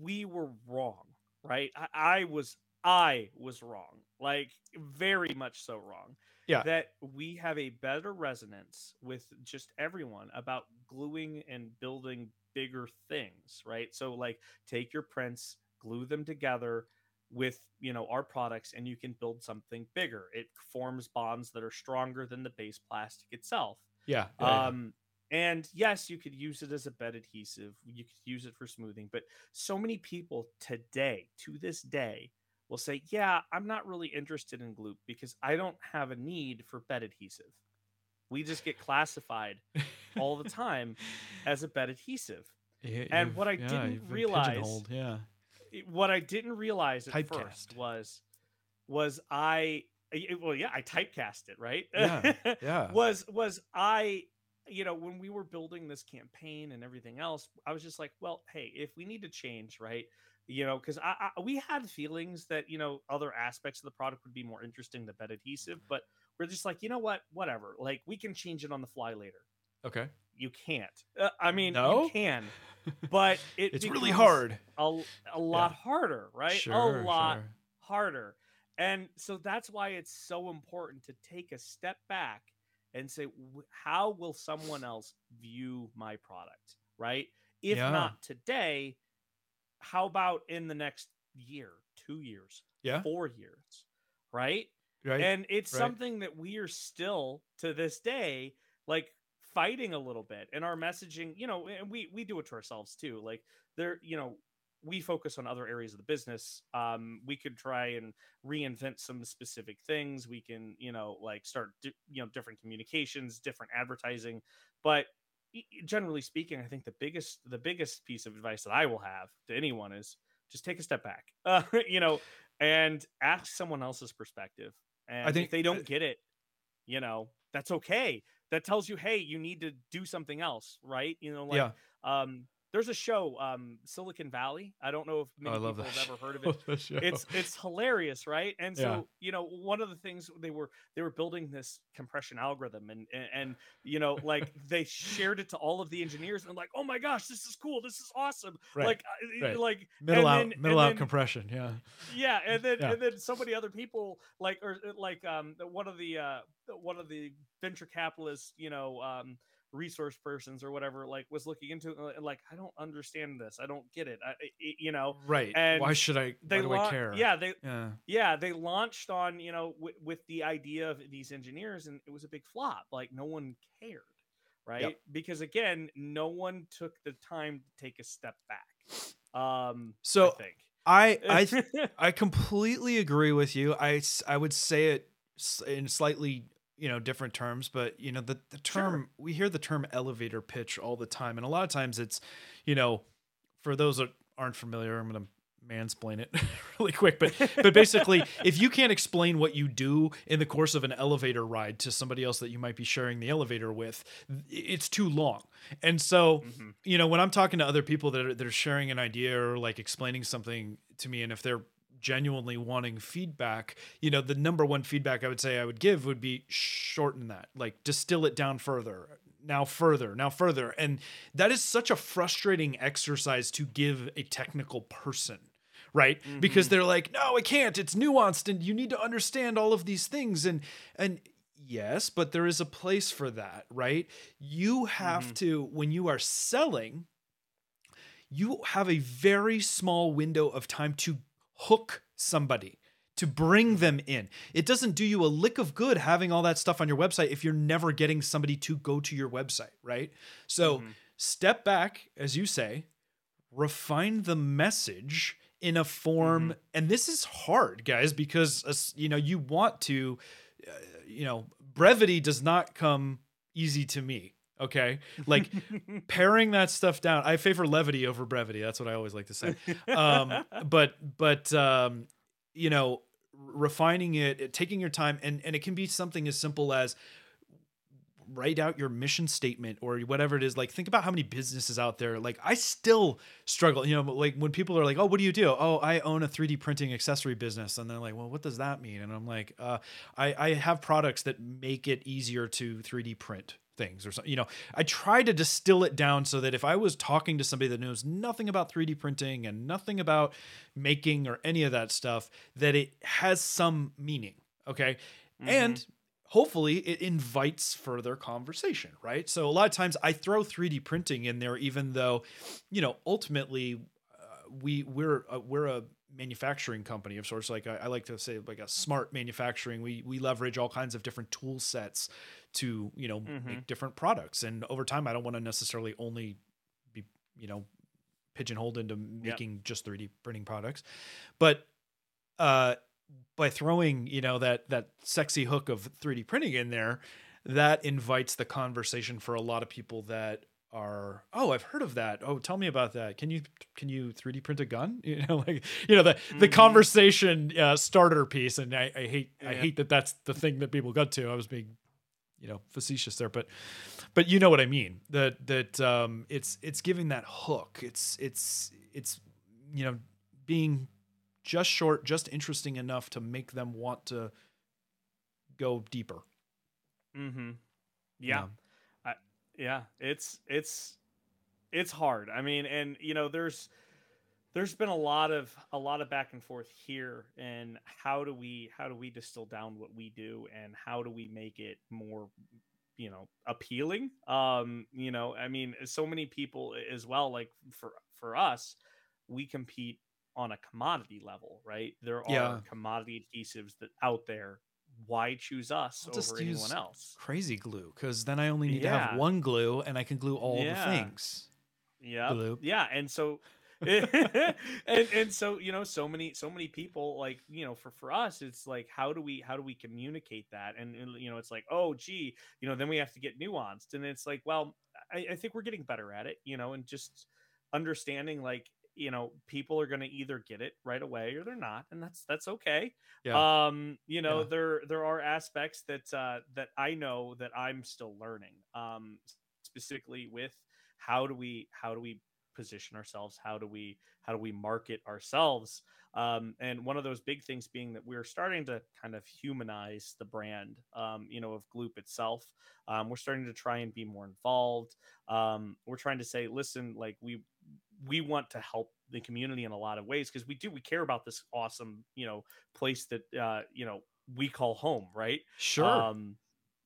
we were wrong, right? I, I was, I was wrong, like very much so wrong.
Yeah.
That we have a better resonance with just everyone about gluing and building bigger things, right? So, like, take your prints, glue them together with you know our products and you can build something bigger it forms bonds that are stronger than the base plastic itself
Yeah. yeah, yeah.
um and yes you could use it as a bed adhesive you could use it for smoothing but so many people today to this day will say yeah i'm not really interested in glue because i don't have a need for bed adhesive we just get classified all the time as a bed adhesive and what I
yeah,
didn't realize-
Yeah.
what I didn't realize at
Typecast.
first was was I well yeah I typecast it right
Yeah, Yeah. [laughs]
was was I you know when we were building this campaign and everything else I was just like well hey if we need to change right you know because I, I we had feelings that you know other aspects of the product would be more interesting than bed adhesive but we're just like you know what whatever like we can change it on the fly later
Okay.
you can't uh, I mean
No?
you can [laughs] but it
It's really hard.
a, a lot harder, right?
Sure.
a lot
sure.
harder. And so that's why it's so important to take a step back and say, how will someone else view my product, right? If
Yeah.
not today, how about in the next year, two years,
Yeah.
four years, right?
Right.
And it's
right.
something that we are still to this day like fighting a little bit and our messaging, you know, and we we do it to ourselves too. Like there, you know, we focus on other areas of the business. Um, we could try and reinvent some specific things. We can, you know, like start, di- you know, different communications, different advertising. But generally speaking, I think the biggest the biggest piece of advice that I will have to anyone is just take a step back, uh, [laughs] you know, and ask someone else's perspective. And I
think-
if they don't get it, you know, that's okay. That tells you, hey, you need to do something else, right? You know, like
yeah.
um, there's a show, um, Silicon Valley. I don't know if
Oh,
many
I love
people have ever heard of [laughs] it it's it's hilarious right and so
Yeah.
you know one of the things they were they were building this compression algorithm and and, and you know like [laughs] they shared it to all of the engineers and like oh my gosh this is cool this is awesome
Right,
like
right.
like
middle out.
then-
middle out
then-
compression. Yeah.
yeah and then
Yeah.
and then so many other people like or like um one of the uh one of the venture capitalists you know um resource persons or whatever like was looking into it and like i don't understand this i don't get it I, I- I- you know
Right.
and
Why should I?
they
why do I care?
yeah they
Yeah.
yeah they launched on you know w- with the idea of these engineers and it was a big flop like no one cared right because again no one took the time to take a step back um
So,
i think
I [laughs] I I completely agree with you. i i would say it in slightly you know different terms, but you know the the
Sure.
term we hear the term elevator pitch all the time, and a lot of times it's you know for those that aren't familiar, I'm gonna mansplain it [laughs] really quick, but but basically, [laughs] if you can't explain what you do in the course of an elevator ride to somebody else that you might be sharing the elevator with, it's too long. And so,
Mhm.
you know, when I'm talking to other people that are, that are sharing an idea or like explaining something to me, and if they're genuinely wanting feedback, you know, the number one feedback I would say I would give would be shorten that, like distill it down further, now further, now further. And that is such a frustrating exercise to give a technical person. Right? Because
Mhm.
they're like, no, I can't. It's nuanced and you need to understand all of these things. And and yes, but there is a place for that, right? You have
Mhm.
to, when you are selling, you have a very small window of time to hook somebody to bring them in. It doesn't do you a lick of good having all that stuff on your website if you're never getting somebody to go to your website, right? So
Mhm.
step back, as you say, refine the message in a form,
Mhm.
and this is hard, guys, because uh, you know you want to, uh, you know, brevity does not come easy to me. Okay, like [laughs] paring that stuff down. I favor levity over brevity. That's what I always like to say. Um, [laughs] but but um, you know, refining it, taking your time, and and it can be something as simple as write out your mission statement or whatever it is like think about how many businesses out there like i still struggle you know like when people are like oh what do you do oh i own a 3d printing accessory business and they're like well what does that mean and i'm like uh, I, I have products that make it easier to 3d print things or something you know i try to distill it down so that if i was talking to somebody that knows nothing about 3d printing and nothing about making or any of that stuff that it has some meaning okay mm-hmm. and hopefully it invites further conversation, right? So a lot of times I throw 3D printing in there, even though, you know, ultimately uh, we we're uh, we're a manufacturing company of sorts. Like I, I, like to say, like a smart manufacturing. We we leverage all kinds of different tool sets to you know mm-hmm. make different products. And over time, I don't want to necessarily only be you know pigeonholed into making yep. just 3D printing products, but uh by throwing you know that that sexy hook of 3D printing in there, that invites the conversation for a lot of people that are oh I've heard of that oh tell me about that can you can you 3D print a gun [laughs] you know like you know the mm-hmm. the conversation uh, starter piece and I, I hate yeah. I hate that that's the thing that people got to I was being you know facetious there but but you know what I mean that that um it's it's giving that hook it's it's it's you know being just short, just interesting enough to make them want to go deeper.
Mm-hmm. Yeah. Yeah. It's it's it's hard. I mean, and you know, there's there's been a lot of a lot of back and forth here and how do we how do we distill down what we do and how do we make it more you know appealing um you know i mean so many people as well like for for us we compete on a commodity level, right? There are yeah. commodity adhesives that out there. Why choose us I'll over anyone else?
Crazy glue, because then I only need yeah. to have one glue, and I can glue all yeah. the things.
Yeah, glue. Yeah, and so [laughs] and and so you know so many so many people like you know for for us it's like how do we how do we communicate that and, and you know it's like oh gee you know then we have to get nuanced and it's like well I, I think we're getting better at it you know and just understanding like you know people are going to either get it right away or they're not and that's that's okay. Yeah. um you know yeah. there there are aspects that uh that i know that i'm still learning um specifically with how do we how do we position ourselves? How do we how do we market ourselves? Um, and one of those big things being that we're starting to kind of humanize the brand um, you know of gloop itself. Um, we're starting to try and be more involved. Um, we're trying to say listen like we we want to help the community in a lot of ways because we do we care about this awesome you know place that uh you know we call home right?
Sure. Um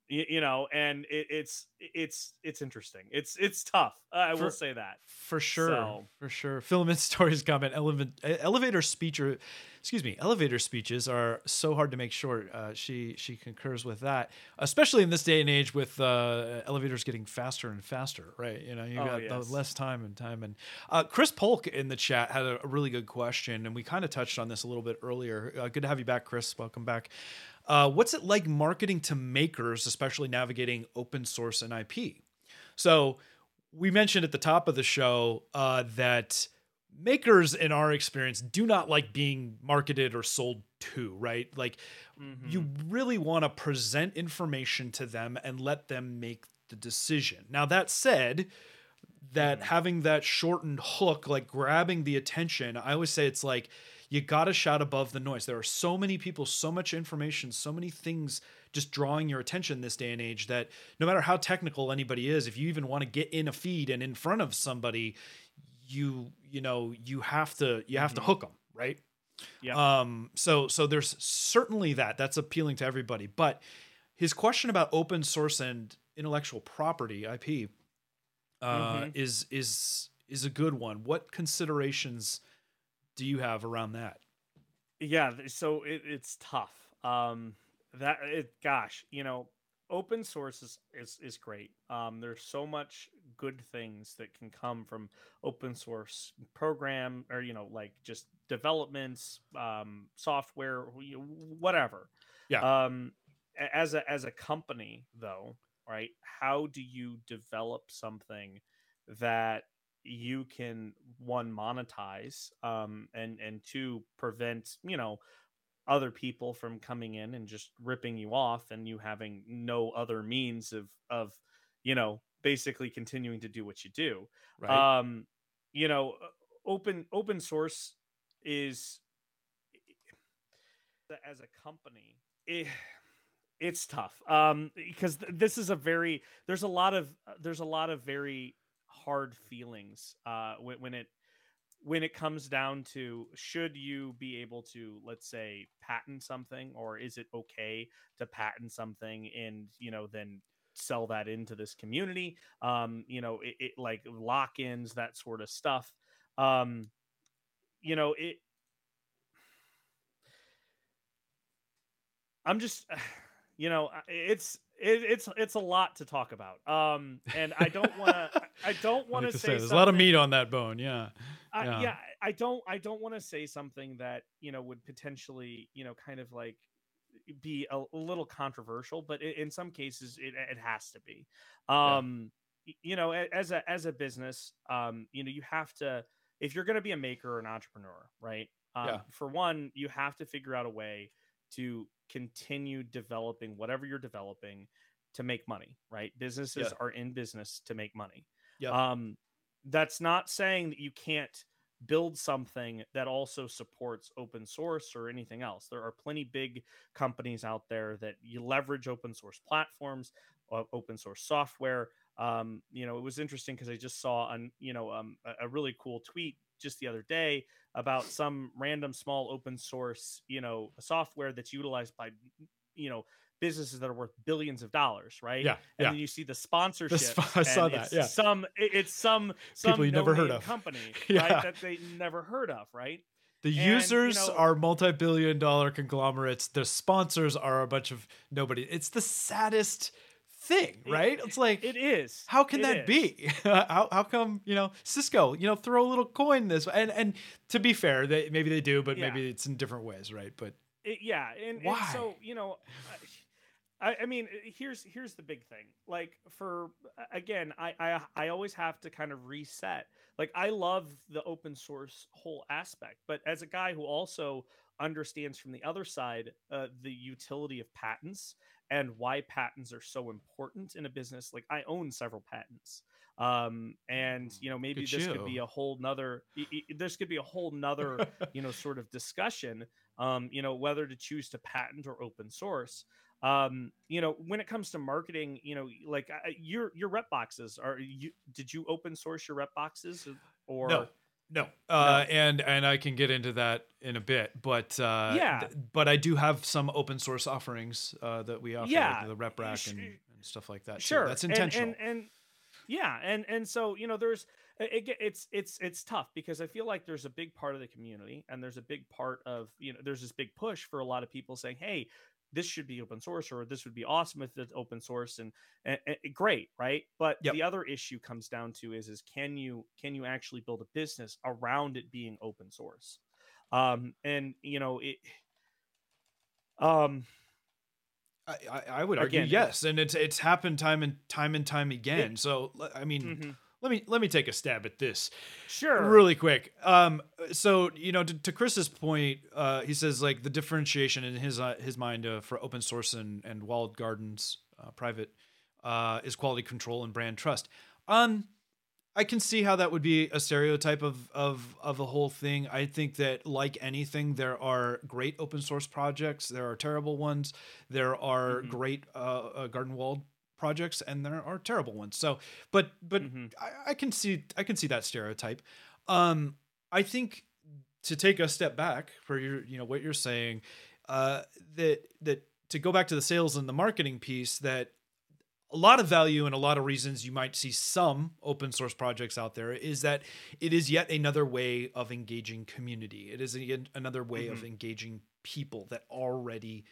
you, you know and it, it's it's it's interesting. It's it's tough. I for, will say that.
for sure so. for sure. Filament [laughs] stories comment elevator speech or excuse me elevator speeches are so hard to make short. Uh, she she concurs with that especially in this day and age with uh, elevators getting faster and faster right? You know you oh, got yes. less time and time. And uh, chris polk in the chat had a, a really good question and we kind of touched on this a little bit earlier. Uh, good to have you back chris. Welcome back uh, what's it like marketing to makers, especially navigating open source and IP? So we mentioned at the top of the show uh, that makers, in our experience, do not like being marketed or sold to, right? Like mm-hmm. you really want to present information to them and let them make the decision. Now, that said, that mm-hmm. having that shortened hook, like grabbing the attention, I always say it's like, you got to shout above the noise. There are so many people, so much information, so many things just drawing your attention this day and age that no matter how technical anybody is, if you even want to get in a feed and in front of somebody, you you know you have to you have mm-hmm. to hook them, right? Yeah. Um. So so there's certainly that that's appealing to everybody, but his question about open source and intellectual property IP uh, mm-hmm. is is is a good one. What considerations do you have around that?
Yeah, so it, it's tough. Um, that it, gosh, you know, open source is is, is great. Um, there's so much good things that can come from open source program or you know like just developments, um, software, whatever. Yeah. Um, as a as a company though, right? How do you develop something that you can one monetize um, and and two prevent you know other people from coming in and just ripping you off and you having no other means of of you know basically continuing to do what you do
Right.
um you know open open source is as a company it, it's tough um because th- this is a very there's a lot of uh, there's a lot of very hard feelings uh when, when it when it comes down to should you be able to let's say patent something or is it okay to patent something and you know then sell that into this community? Um you know it, it like lock-ins that sort of stuff. Um you know it i'm just [sighs] you know it's it, it's it's a lot to talk about um and i don't want to [laughs] i don't want
like
to
to
say
there's a lot of meat on that bone. Yeah.
I,
Yeah.
yeah. I don't I don't want to say something that you know would potentially you know kind of like be a, a little controversial, but i in some cases it it has to be. Um, y- you know, as a as a business, um, you know, you have to if you're going to be a maker or an entrepreneur, right? Um,
Yeah.
For one, you have to figure out a way to continue developing whatever you're developing to make money, right? Businesses
Yeah.
are in business to make money.
Yep.
Um, that's not saying that you can't build something that also supports open source or anything else. There are plenty big companies out there that you leverage open source platforms, open source software. Um, you know, it was interesting because I just saw on you know um, a, a really cool tweet just the other day about some random small open source you know software that's utilized by you know businesses that are worth billions of dollars, right?
Yeah.
and
Yeah.
then you see the sponsorship.
sp- I saw that, yeah.
Some it's some some
People you never heard of. [laughs]
company,
Yeah.
right? That they never heard of, right?
The
And, you
users
know-
are multi-billion dollar conglomerates. The sponsors are a bunch of nobody. It's the saddest thing,
It-
right? It's like
It is.
how can
It
that
is.
be? [laughs] how, how come you know Cisco? You know, throw a little coin this way. and and to be fair, they maybe they do, but
Yeah.
maybe it's in different ways, right? But
It- yeah, and, and
Why?
so you know, I, I mean, here's here's the big thing. Like for again, I, I I always have to kind of reset. Like I love the open source whole aspect, but as a guy who also understands from the other side uh, the utility of patents and why patents are so important in a business, like I own several patents. Um, and you know maybe
Good
this could be a whole nother. This could be a whole nother you know sort of discussion um, you know whether to choose to patent or open source um, you know when it comes to marketing you know like uh, your your rep boxes are you did you open source your rep boxes or
no, no, uh, and and I can get into that in a bit, but uh,
Yeah.
th- but I do have some open source offerings uh, that we offer,
Yeah,
like the rep rack and, and stuff like that. too.
sure
that's intentional.
and, and, yeah and and so you know there's it, it's it's it's tough because i feel like there's a big part of the community and there's a big part of you know there's this big push for a lot of people saying hey this should be open source or this would be awesome if it's open source and, and, and great right but
Yep.
the other issue comes down to is is can you can you actually build a business around it being open source um and you know it um
I, I, would argue
Again,
yes, and it's it's happened time and time and time again. so I mean,
mhm.
Let me let me take a stab at this
sure
really quick. Um, so you know, to, to Chris's point, uh, he says like the differentiation in his uh, his mind uh, for open source and and walled gardens, uh, private, uh, is quality control and brand trust. Um, I can see how that would be a stereotype of of of the whole thing. I think that like anything, there are great open source projects, there are terrible ones, there are
Mhm.
great uh, uh, garden walled projects, and there are terrible ones. So, but but
Mhm.
I, I can see I can see that stereotype. Um, I think to take a step back for your you know what you're saying, uh, that that to go back to the sales and the marketing piece that a lot of value and a lot of reasons you might see some open source projects out there is that it is yet another way of engaging community. It is a, another way of engaging people that already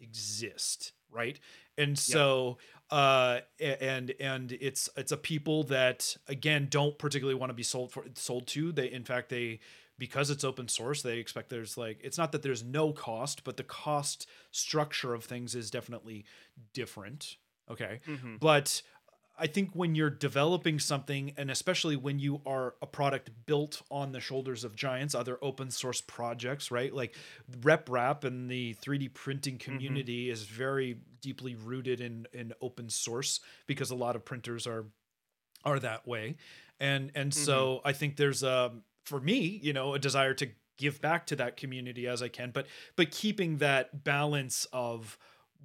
exist, right? And so uh and and it's it's a people that again don't particularly want to be sold for sold to. They in fact they because it's open source, they expect there's like it's not that there's no cost, but the cost structure of things is definitely different. Okay.
Mhm.
But I think when you're developing something, and especially when you are a product built on the shoulders of giants, other open source projects, right? Like RepRap and the 3D printing
Mm-hmm.
community is very deeply rooted in in open source because a lot of printers are are that way, and and so
Mm-hmm.
I think there's a for me, you know, a desire to give back to that community as I can, but but keeping that balance of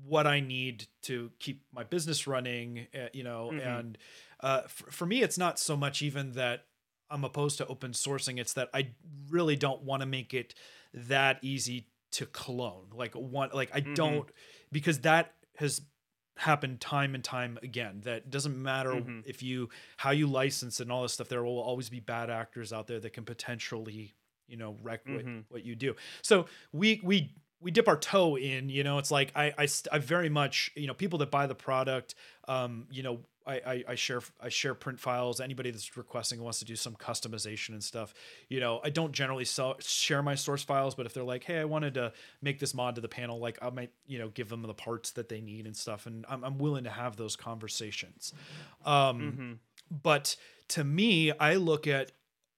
what I need to keep my business running, uh, you know,
Mhm.
and uh, for, for me, it's not so much even that I'm opposed to open sourcing. It's that I really don't want to make it that easy to clone. Like one, like I
Mhm.
don't because that has happened time and time again. That doesn't matter
Mhm.
if you how you license and all this stuff. There will always be bad actors out there that can potentially, you know, wreck what,
Mhm.
what you do. So we we we dip our toe in you know it's like i i, I very much you know people that buy the product um you know I, I i share i share print files. Anybody that's requesting wants to do some customization and stuff. You know i don't generally sell share my source files but if they're like hey i wanted to make this mod to the panel like i might you know give them the parts that they need and stuff and i'm, I'm willing to have those conversations. Um
hmm
but to me i look at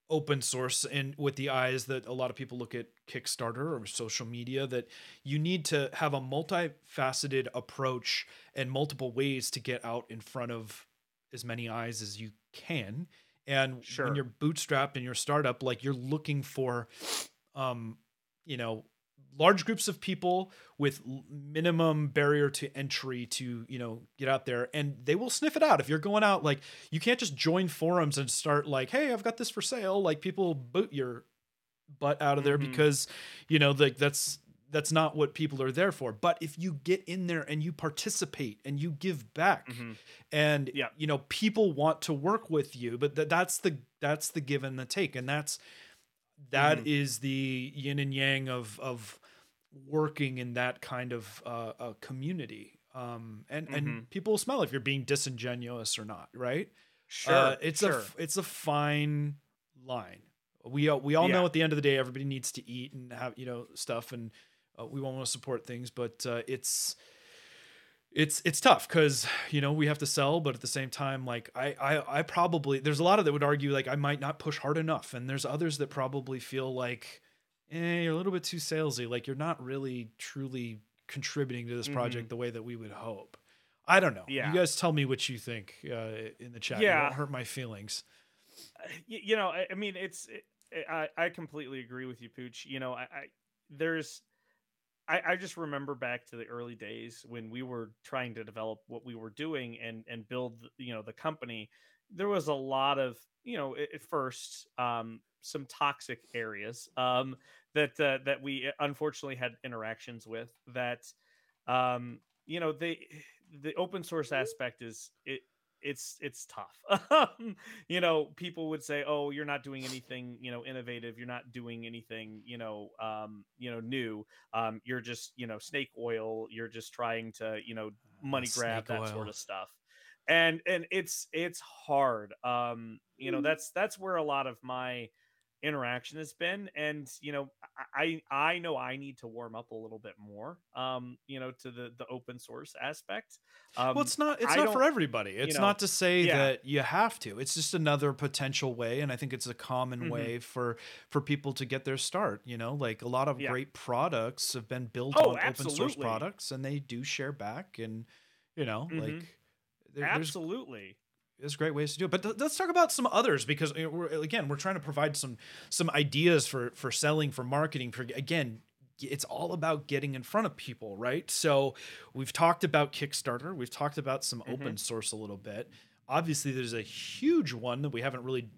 open source and with the eyes that a lot of people look at kickstarter or social media that you need to have a multifaceted approach and multiple ways to get out in front of as many eyes as you can and
Sure.
when you're bootstrapped in your startup like you're looking for um you know large groups of people with minimum barrier to entry to you know get out there and they will sniff it out if you're going out like you can't just join forums and start like hey i've got this for sale like people boot your butt out of there
Mhm.
because you know like that's that's not what people are there for but if you get in there and you participate and you give back
Mhm.
and
Yeah.
you know people want to work with you but th- that's the that's the give and the take and that's that
Mhm.
is the yin and yang of of working in that kind of uh, uh community um and
Mhm.
and people smell if you're being disingenuous or not right
Sure.
uh, it's a
sure.
f- it's a fine line we all, we all know at the end of the day everybody needs to eat and have you know stuff and uh, we want to support things but uh, it's it's it's tough because you know we have to sell but at the same time like I, I i probably there's a lot of that would argue like i might not push hard enough and there's others that probably feel like eh, you're a little bit too salesy like you're not really truly contributing to this project the way that we would hope i don't know
Mm-hmm. Yeah.
you guys tell me what you think uh, in the chat it
Yeah.
won't hurt my feelings
you know, I, I mean, it's it, I I completely agree with you, Pooch. You know, I, I there's I, I just remember back to the early days when we were trying to develop what we were doing and and build you know the company. There was a lot of you know at first um, some toxic areas um, that uh, that we uh, unfortunately had interactions with that um, you know they the open source aspect is it it's it's tough. Um, you know people would say oh you're not doing anything you know innovative. You're not doing anything you know um you know new. Um you're just you know snake oil. You're just trying to you know money grab
snake
that sort of stuff. And and it's it's hard. Um you know that's that's where a lot of my interaction has been and you know i i know i need to warm up a little bit more um you know to the the open source aspect um
well, it's not. It's
I
not for everybody. It's
know,
not to say
yeah.
that you have to. It's just another potential way, and I think it's a common
Mhm.
way for for people to get their start. You know, like a lot of
Yeah.
great products have been built
Oh,
on open source products, and they do share back, and you know,
Mhm.
like there-
absolutely
there's great ways to do it. But th- let's talk about some others because we're, again, we're trying to provide some some ideas for for selling, for marketing, for again. It's all about getting in front of people, right? So we've talked about Kickstarter. We've talked about some
Mhm.
open source a little bit. Obviously, there's a huge one that we haven't really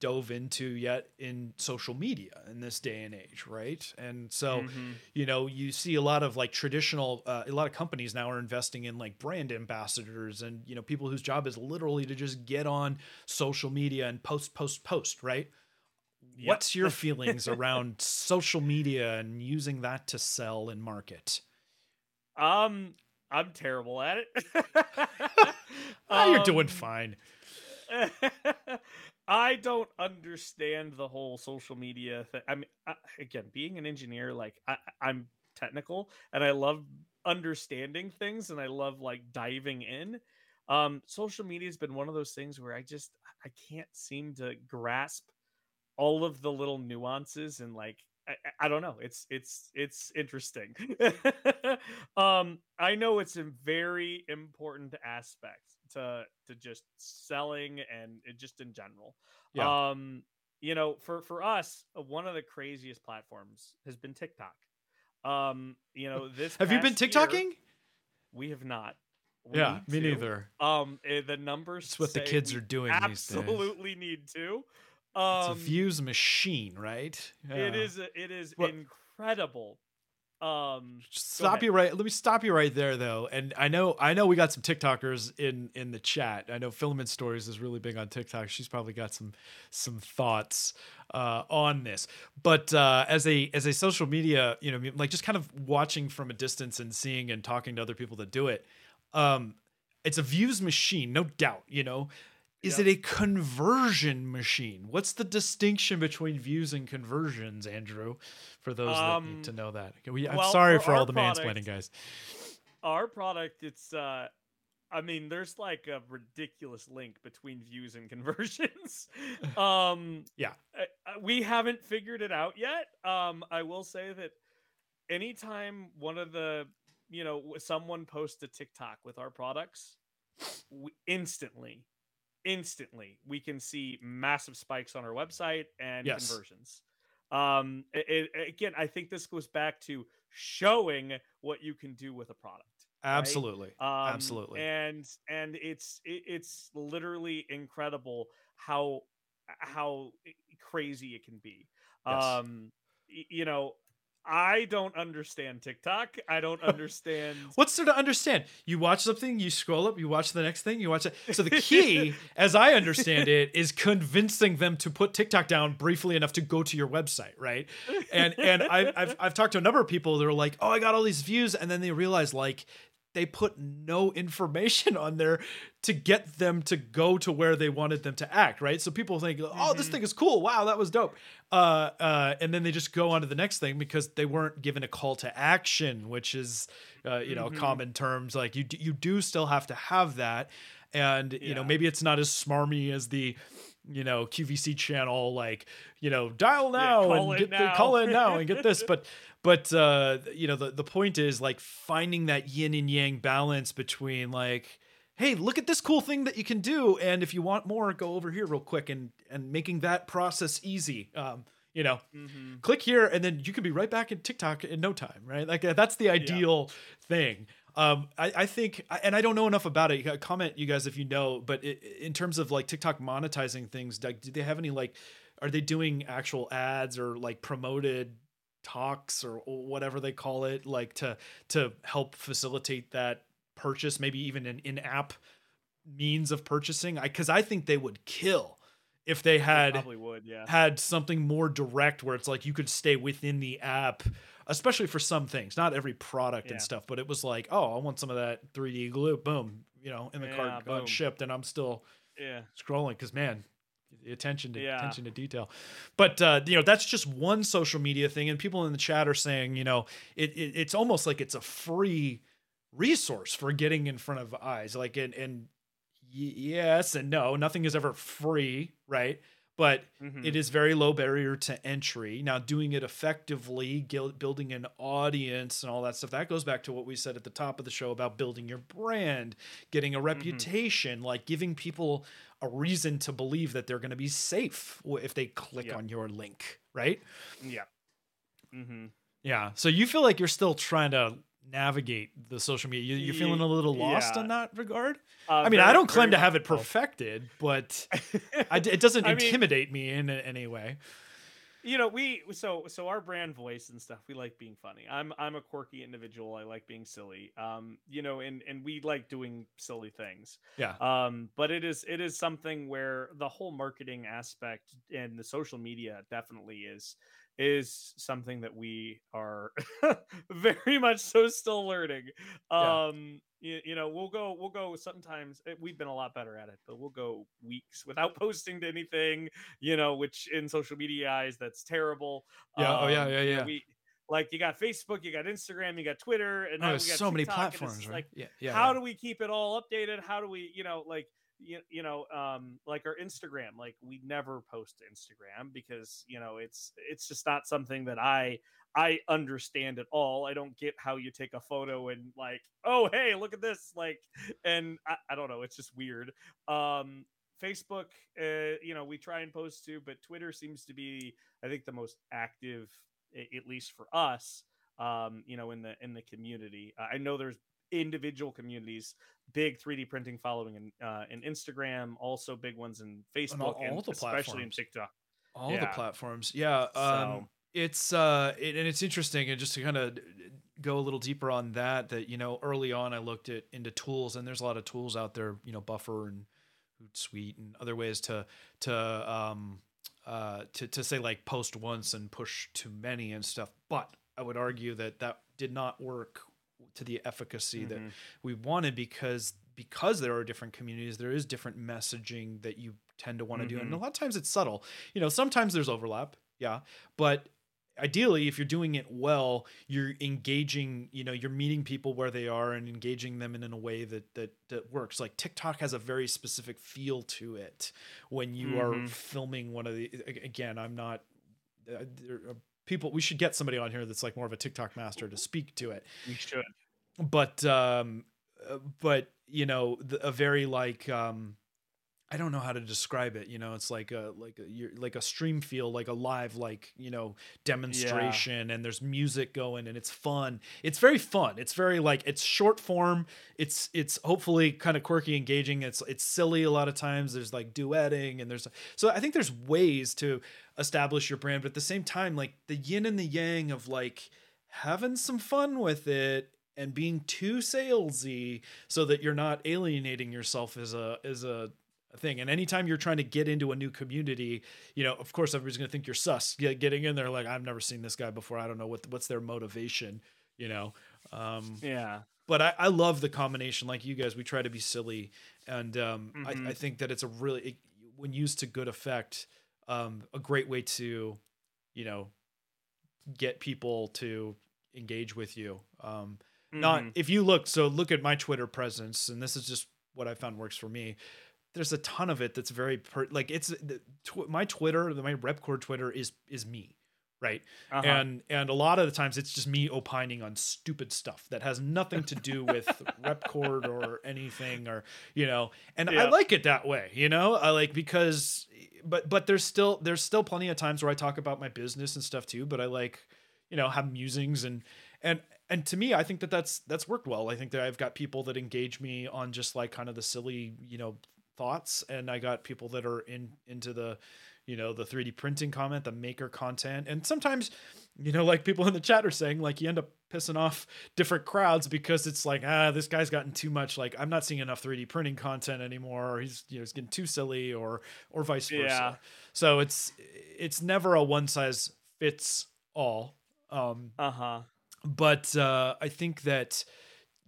dove into yet in social media in this day and age, right? And so
Mhm.
you know you see a lot of like traditional uh, a lot of companies now are investing in like brand ambassadors and you know people whose job is literally to just get on social media and post post post right
Yep.
what's your [laughs] feelings around social media and using that to sell and market
Um, I'm terrible at it. [laughs] [laughs]
Ah, you're doing
Um,
fine
I don't understand the whole social media thing. I mean, I, again, being an engineer, like I, I'm technical and I love understanding things and I love like diving in. um, social media has been one of those things where I just I can't seem to grasp all of the little nuances and like I, I don't know. It's it's it's interesting. [laughs] um, I know it's a very important aspect to to just selling and just in general. Yeah. Um, you know, for for us, uh, one of the craziest platforms has been TikTok. Um, you know, this
have you been TikToking? Year,
we have not. We
yeah, me to. neither.
Um, eh, the numbers.
It's what the kids are doing.
Absolutely need to.
Um, it's a um, views machine, right?
Yeah. It is. It is what? incredible. Um,
stop you right. Let me stop you right there, though. And I know, I know, we got some TikTokers in in the chat. I know Filament Stories is really big on TikTok. She's probably got some some thoughts uh, on this. But uh, as a as a social media, you know, like just kind of watching from a distance and seeing and talking to other people that do it, um, it's a views machine, no doubt. You know, is yep. it a conversion machine? What's the distinction between views and conversions, Andrew? For those um, that need to um, know that, we, I'm well, sorry for, for all the product, mansplaining, guys.
Our product, it's uh, I mean, there's like a ridiculous link between views and [laughs] conversions. um,
yeah,
we haven't figured it out yet. Um, I will say that anytime one of the, you know, someone posts a TikTok with our products, we instantly instantly we can see massive spikes on our website and yes. conversions. Um, it, it, again, I think this goes back to showing what you can do with a product.
Absolutely,
right?
um, absolutely,
and and it's it, it's literally incredible how how crazy it can be. Yes. Um, you know, I don't understand TikTok. I don't understand.
What's there to understand? You watch something, you scroll up, you watch the next thing, you watch it. So the [laughs] key, as I understand it, is convincing them to put TikTok down briefly enough to go to your website, right? And and I, I've I've talked to a number of people that are like, oh, I got all these views, and then they realize like they put no information [laughs] on there to get them to go to where they wanted them to act, right? So people think, oh, mm-hmm. this thing is cool. Wow, that was dope. Uh, uh, and then they just go on to the next thing because they weren't given a call to action, which is, uh, you know, mm-hmm. common terms. Like you, you do still have to have that. And, yeah. you know, maybe it's not as smarmy as the, you know QVC channel like you know dial now yeah, and get now. The, call in now and get this [laughs] but but uh you know the the point is like finding that yin and yang balance between like hey look at this cool thing that you can do and if you want more go over here real quick and and making that process easy um you know mm-hmm. click here and then you can be right back in tiktok in no time right like that's the ideal yeah. thing um, I, I, think, and I don't know enough about it. Comment, you guys, if you know. But it, in terms of like TikTok monetizing things, like, do they have any like? Are they doing actual ads or like promoted talks or whatever they call it, like to to help facilitate that purchase? Maybe even an in-app means of purchasing. I because I think they would kill if they had
they would, yeah.
had something more direct where it's like you could stay within the app especially for some things, not every product yeah. and stuff, but it was like, oh, I want some of that 3D glue, boom, you know, in the yeah, cart shipped, and I'm still
yeah
scrolling because man, attention to yeah. attention to detail. But uh, you know, that's just one social media thing, and people in the chat are saying, you know, it, it it's almost like it's a free resource for getting in front of eyes, like and and yes and no, nothing is ever free, right? But mm-hmm. it is very low barrier to entry. Now, doing it effectively, building an audience and all that stuff, that goes back to what we said at the top of the show about building your brand, getting a mm-hmm. reputation, mm-hmm. like giving people a reason to believe that they're going to be safe if they click on your link, right?
Yeah. Mm-hmm.
Yeah. So you feel like you're still trying to navigate the social media. You, are feeling a little lost yeah. in that regard. Uh, I mean, very, I don't claim to have it perfected, but [laughs] I, it doesn't intimidate mean, me in any way.
You know, we so so our brand voice and stuff. We like being funny. I'm I'm a quirky individual. I like being silly. Um, you know, and and we like doing silly things.
Yeah.
Um, but it is it is something where the whole marketing aspect and the social media definitely is is something that we are [laughs] very much so still learning. Um, yeah. you, you, know, we'll go, we'll go. Sometimes it, eh, we've been a lot better at it, but we'll go weeks without [laughs] posting to anything. You know, which in social media eyes, that's terrible.
Yeah. Um, oh yeah. Yeah. Yeah.
We like you got Facebook, you got Instagram, you got Twitter, and
Oh,
now
there's
we got
so many
TikTok, it's
platforms,
just
right?
Like,
yeah, yeah.
how
yeah.
do we keep it all updated? How do we, you know, like you, you know, um, like our Instagram, like we never post Instagram because you know it's it's just not something that I I understand at all. I don't get how you take a photo and like, oh hey, look at this, like, and I, I don't know, it's just weird. Um, Facebook, uh, you know, we try and post to, but Twitter seems to be, I think, the most active, at least for us. Um, you know, in the in the community, I know there's individual communities, big 3D printing following in uh, in Instagram, also big ones in Facebook,
all-
and
all the
especially in
platforms.
TikTok.
all the
Yeah.
platforms yeah um
So-
it's uh it, and it's interesting and just to kind of go a little deeper on that that you know early on i looked at into tools and there's a lot of tools out there you know buffer and hootsuite and other ways to to um uh to, to say like post once and push too many and stuff but i would argue that that did not work to the efficacy that
Mhm.
we wanted because because there are different communities there is different messaging that you tend to want to do and a
Mhm.
lot of times it's subtle you know sometimes there's overlap yeah but ideally if you're doing it well you're engaging you know you're meeting people where they are and engaging them in, in a way that that that works like tiktok has a very specific feel to it when you are
Mhm.
filming one of the again i'm not uh, there are people we should get somebody on here that's like more of a tiktok master to speak to it
We should.
but um uh, but you know the, a very like um i don't know how to describe it you know it's like a like a you're like a stream feel like a live like you know demonstration and there's music going and it's fun. It's very fun. It's very like it's short form. It's it's hopefully kind of quirky engaging. It's it's silly a lot of times. There's like duetting and there's so i think there's ways to establish your brand but at the same time like the yin and the yang of like having some fun with it and being too salesy so that you're not alienating yourself as a as a thing and anytime you're trying to get into a new community you know of course everybody's going to think you're sus getting in there like i've never seen this guy before i don't know what what's their motivation you know um
Yeah.
but I, I love the combination like you guys we try to be silly and um,
Mhm.
I, I think that it's a really it, when used to good effect um, a great way to you know get people to engage with you um, not
Mhm.
if you look so look at my twitter presence and this is just what i found works for me there's a ton of it that's very per, like it's the, tw- my twitter my Repkord twitter is is me right?
Uh-huh.
and and a lot of the times it's just me opining on stupid stuff that has nothing to do with [laughs] Repkord or anything or you know and i like it that way you know? I like because but but there's still there's still plenty of times where i talk about my business and stuff too but i like you know have musings and and and to me i think that that's that's worked well. I think that i've got people that engage me on just like kind of the silly you know thoughts and i got people that are in into the you know the 3d printing comment the maker content and sometimes you know like people in the chat are saying like you end up pissing off different crowds because it's like ah this guy's gotten too much like i'm not seeing enough 3d printing content anymore or he's you know he's getting too silly or or vice versa
Yeah.
so it's it's never a one size fits all um
Uh-huh.
but uh, I think that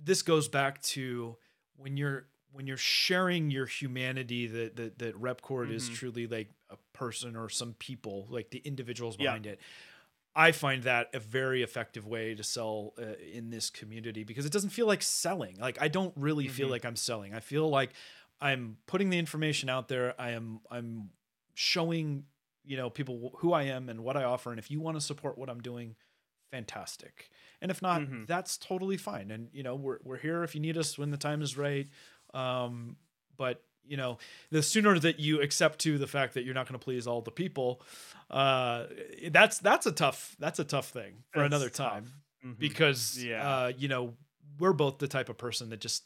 this goes back to when you're when you're sharing your humanity that that, that Repkord is
Mhm.
truly like a person or some people like the individuals
Yeah.
behind it. I find that a very effective way to sell uh, in this community because it doesn't feel like selling. Like I don't really feel
Mhm.
like I'm selling. I feel like I'm putting the information out there. I am I'm showing you know people who I am and what I offer and if you want to support what I'm doing fantastic. And if not,
Mhm.
that's totally fine. And you know, we're we're here if you need us when the time is right. Um, but you know, the sooner that you accept to the fact that you're not going to please all the people, uh, that's that's a tough that's a tough thing for
That's
another time
Mhm.
because
Yeah.
uh, you know we're both the type of person that just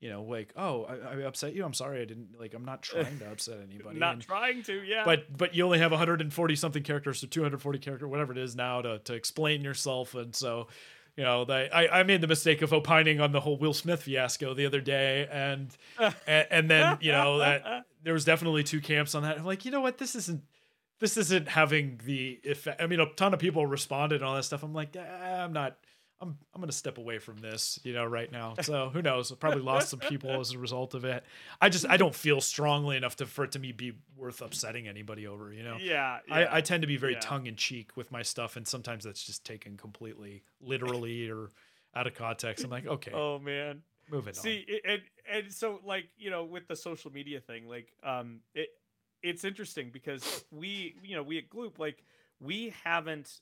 you know like oh I, I upset you I'm sorry I didn't like I'm not [laughs] trying to upset anybody
not
And-
trying to, yeah.
but but you only have 140 something characters or 240 character whatever it is now to to explain yourself and so you know they, I, I made the mistake of opining on the whole will smith fiasco the other day and [laughs] and, and then you know that there was definitely two camps on that. I'm like you know what? This isn't this isn't having the effect i mean a ton of people responded and all that stuff. I'm like eh, i'm not I'm I'm gonna step away from this, you know, right now. So who knows? I Probably lost some people as a result of it. I just I don't feel strongly enough to for it to me be worth upsetting anybody over, you know.
Yeah, yeah.
I, I tend to be very
yeah.
tongue in cheek with my stuff, and sometimes that's just taken completely literally or out of context. I'm like, okay,
oh man.
moving on.
See, it, and and so like you know with the social media thing, like um, it it's interesting because we you know we at Gloop like we haven't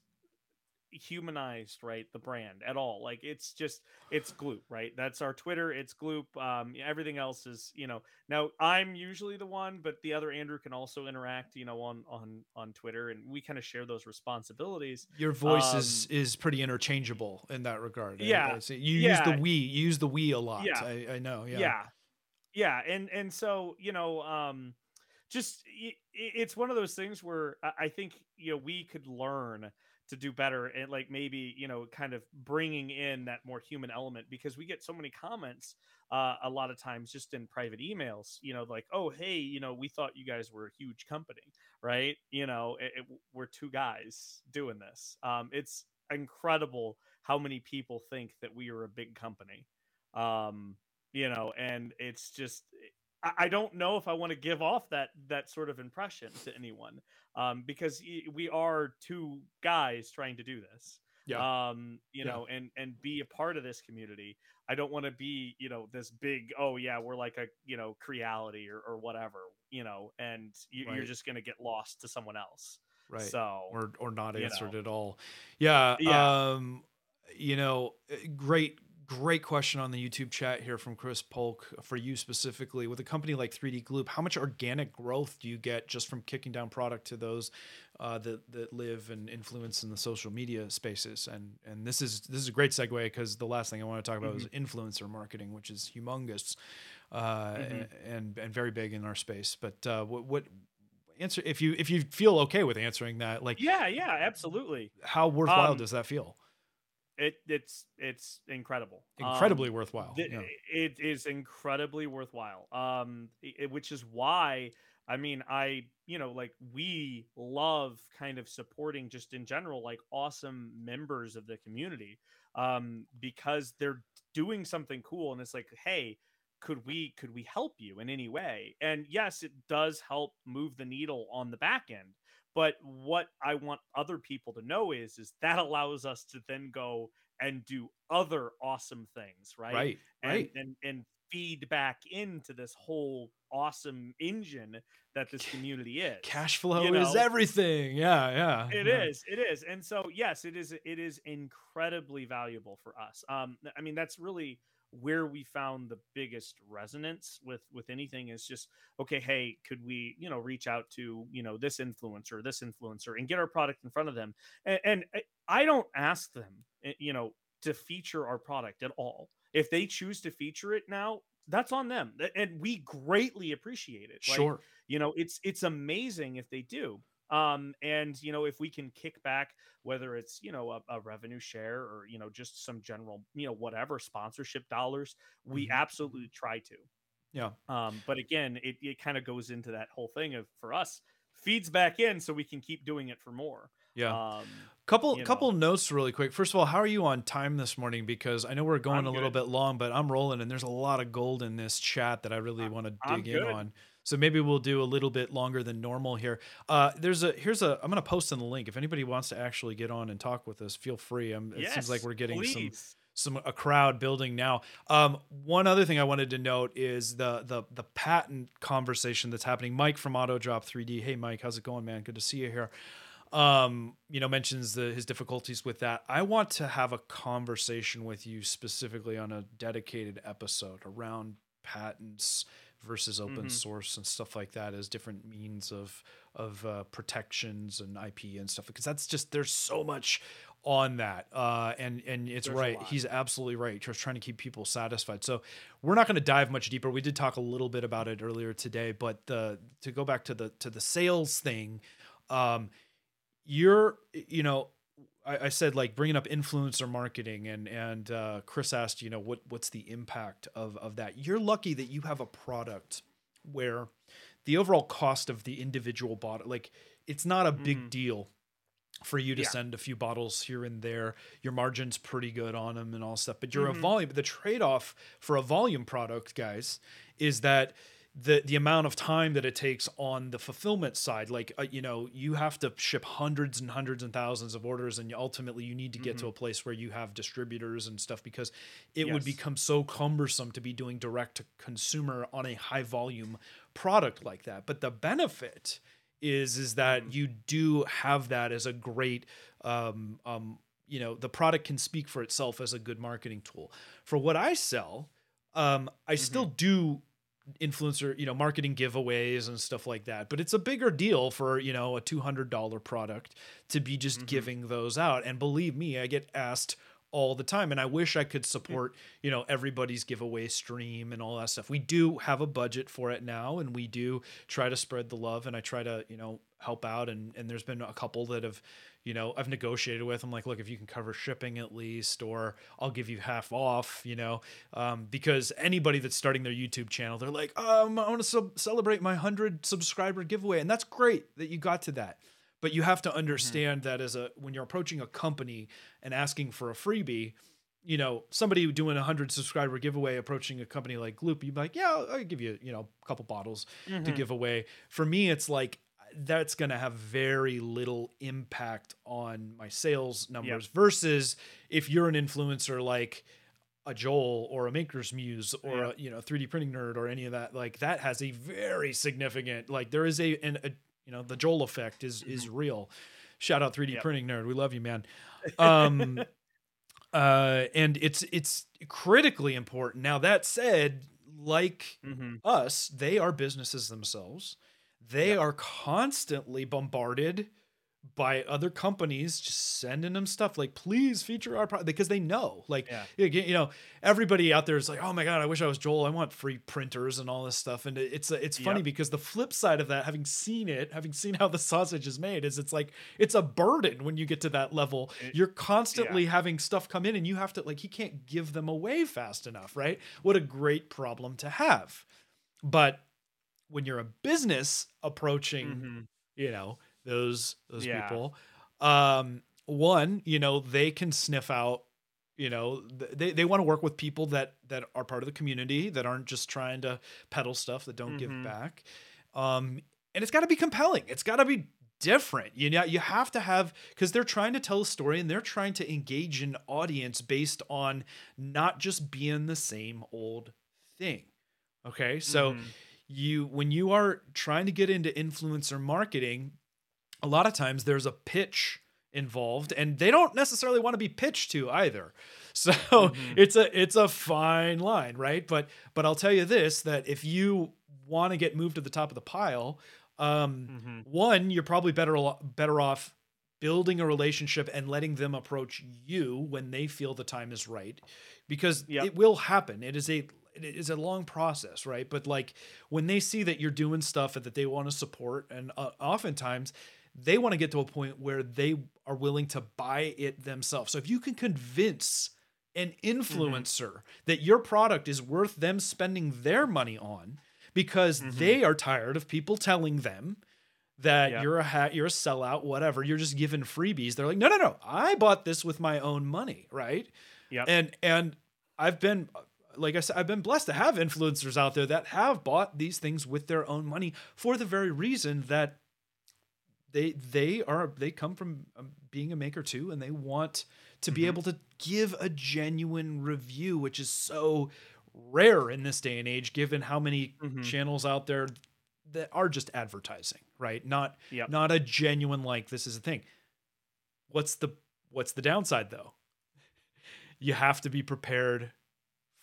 humanized right the brand at all like it's just it's gloop right that's our twitter it's gloop um everything else is you know now i'm usually the one but the other andrew can also interact you know on on on twitter and we kind of share those responsibilities.
Your voice is is pretty interchangeable in that regard.
Yeah,
see. you use the we, you use the we a lot.
Yeah.
I, I know. Yeah.
yeah yeah and and so you know um just it's one of those things where I- i think you know we could learn to do better and like maybe you know kind of bringing in that more human element because we get so many comments uh, a lot of times just in private emails you know like oh hey you know we thought you guys were a huge company right? You know it, it- we're two guys doing this. Um, it's incredible how many people think that we are a big company um, you know and it's just I, I don't know if i want to give off that that sort of impression to anyone um, because we are two guys trying to do this
Yeah.
um you
Yeah.
know and and be a part of this community i don't want to be you know this big oh yeah we're like a you know creality or, or whatever you know and you, you're
Right.
just gonna get lost to someone else
Right.
so
or or not answered
know.
at all. Yeah.
Yeah.
Um, you know, uh, great great question on the YouTube chat here from Chris Polk for you specifically. With a company like 3D Gloop, how much organic growth do you get just from kicking down product to those uh, that that live and influence in the social media spaces? And and this is this is a great segue because the last thing I want to talk about is influencer marketing, which is humongous uh,
Mhm.
and and very big in our space. But uh, what what answer if you if you feel okay with answering that like
yeah yeah absolutely
how worthwhile
Um,
does that feel?
It it's it's incredible Um,
Incredibly worthwhile.
th-
yeah.
it is incredibly worthwhile um i- i- which is why i mean i you know like we love kind of supporting just in general like awesome members of the community um because they're doing something cool and it's like hey could we could we help you in any way and yes it does help move the needle on the back end but what i want other people to know is is that allows us to then go and do other awesome things right
Right.
and,
Right.
and and feed back into this whole awesome engine that this community is
Cash flow
you
is everything. Yeah. Yeah.
It
yeah.
is, it is and so yes it is it is incredibly valuable for us um i mean that's really where we found the biggest resonance with with anything is just okay hey could we you know reach out to you know this influencer this influencer and get our product in front of them? And, and I- i don't ask them eh, you know to feature our product at all. If they choose to feature it now that's on them. And we greatly appreciate it. Like,
Sure.
you know it's it's amazing if they do um and you know if we can kick back whether it's you know a, a revenue share or you know just some general you know whatever sponsorship dollars we
Mhm.
absolutely try to
Yeah.
um but again it, it kind of goes into that whole thing of for us feeds back in so we can keep doing it for more
Yeah.
um
couple couple notes really quick. First of all, how are you on time this morning? Because I know we're going
I'm
a little bit long, but I'm rolling, and there's a lot of gold in this chat that I really want to
I'm
dig in
good.
on. So maybe we'll do a little bit longer than normal here. Uh, there's a here's a I'm gonna post in the link if anybody wants to actually get on and talk with us. Feel free. Um, it seems like we're getting some
please.
some a crowd building now. Um, one other thing I wanted to note is the the the patent conversation that's happening. Mike from Auto AutoDrop 3D. Hey Mike, how's it going, man? Good to see you here. Um, you know, mentions the his difficulties with that. I want to have a conversation with you specifically on a dedicated episode around patents versus open
Mhm.
source and stuff like that as different means of of uh, protections and IP and stuff because that's just there's so much on that uh and and it's
There's
right. he's absolutely right. Just trying to keep people satisfied. So we're not going to dive much deeper. We did talk a little bit about it earlier today but the to go back to the to the sales thing um you're you know I, I said like bringing up influencer marketing and and uh, Chris asked you know what what's the impact of of that you're lucky that you have a product where the overall cost of the individual bottle like it's not a big
Mhm.
deal for you to
Yeah.
send a few bottles here and there. Your margin's pretty good on them and all stuff, but you're a
Mhm.
volume. The trade off for a volume product, guys, is that the the amount of time that it takes on the fulfillment side like uh, you know you have to ship hundreds and hundreds and thousands of orders and ultimately you need to get to a place where you have distributors and stuff because it would become so cumbersome to be doing direct to consumer on a high volume product like that. But the benefit is is that you do have that as a great um, um, you know the product can speak for itself as a good marketing tool. For what i sell um, i still do influencer you know marketing giveaways and stuff like that. But it's a bigger deal for you know a $200 product to be just
Mhm.
giving those out. And believe me i get asked all the time and i wish i could support you know everybody's giveaway stream and all that stuff. We do have a budget for it now and we do try to spread the love and i try to you know help out. And and there's been a couple that have you know i've negotiated with i'm like look if you can cover shipping at least or i'll give you half off you know um, because anybody that's starting their youtube channel they're like um, i want to sub- celebrate my 100 subscriber giveaway and that's great that you got to that. But you have to understand that as a when you're approaching a company and asking for a freebie you know somebody doing a 100 subscriber giveaway approaching a company like gloop you'd be like yeah i'll, I'll give you you know a couple bottles to
Mhm.
give away. For me it's like that's going to have very little impact on my sales numbers versus if you're an influencer like a Joel or a Maker's Muse or
Yeah.
a you know 3D printing nerd or any of that like that has a very significant like there is a an a, you know the Joel effect is is real. Shout out 3D
Mm-hmm. Yep.
printing nerd, we love you, man. [laughs] Um, uh, and it's it's critically important. Now that said, like
Mhm.
us, they are businesses themselves. They are constantly bombarded by other companies just sending them stuff like please feature our product because they know like
Yeah.
you know everybody out there is like oh my god i wish i was joel. I want free printers and all this stuff. And it's it's funny
Yep.
because the flip side of that having seen it having seen how the sausage is made is it's like it's a burden when you get to that level.
It-
you're constantly having stuff come in and you have to like he can't give them away fast enough right? What a great problem to have. But when you're a business approaching
Mhm.
you know those those
Yeah.
people um one you know they can sniff out you know they, they want to work with people that that are part of the community that aren't just trying to peddle stuff that don't give
Mhm.
back um and it's got to be compelling it's got to be different you know you have to have because they're trying to tell a story and they're trying to engage an audience based on not just being the same old thing okay so
Mhm.
You when you are trying to get into influencer marketing a lot of times there's a pitch involved and they don't necessarily want to be pitched to either [laughs] so
Mhm.
it's a it's a fine line right but but i'll tell you this that if you want to get moved to the top of the pile um
Mhm.
one you're probably better better off building a relationship and letting them approach you when they feel the time is right because
Yep.
it will happen it is a it is a long process right but like when they see that you're doing stuff that they want to support and uh, oftentimes they want to get to a point where they are willing to buy it themselves so if you can convince an influencer that your product is worth them spending their money on because
Mhm.
they are tired of people telling them that
Yeah.
you're a hat, you're a sellout, whatever. You're just giving freebies. They're like, no, no, no. I bought this with my own money, right?
Yep.
And and I've been like I said, I've been blessed to have influencers out there that have bought these things with their own money for the very reason that they they are they come from um, being a maker too, and they want to be
Mhm.
able to give a genuine review, which is so rare in this day and age, given how many
Mhm.
channels out there that are just advertising, right? Not
Yep.
not a genuine like this is a thing. What's the what's the downside though? [laughs] You have to be prepared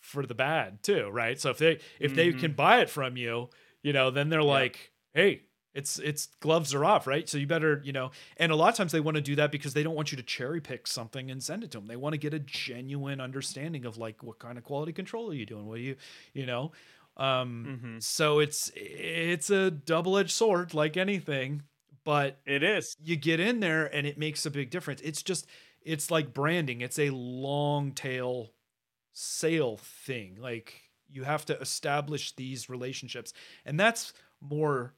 for the bad too, right? So if they if they
Mhm.
can buy it from you, you know, then they're
Yep.
like, "Hey, it's it's gloves are off, right? So you better, you know." And a lot of times they want to do that because they don't want you to cherry pick something and send it to them. They want to get a genuine understanding of like what kind of quality control are you doing? What are you, you know? Um
Mhm.
so it's it's a double-edged sword like anything, but
It is.
you get in there and it makes a big difference. It's just it's like branding. It's a long tail sale thing. Like you have to establish these relationships. And that's more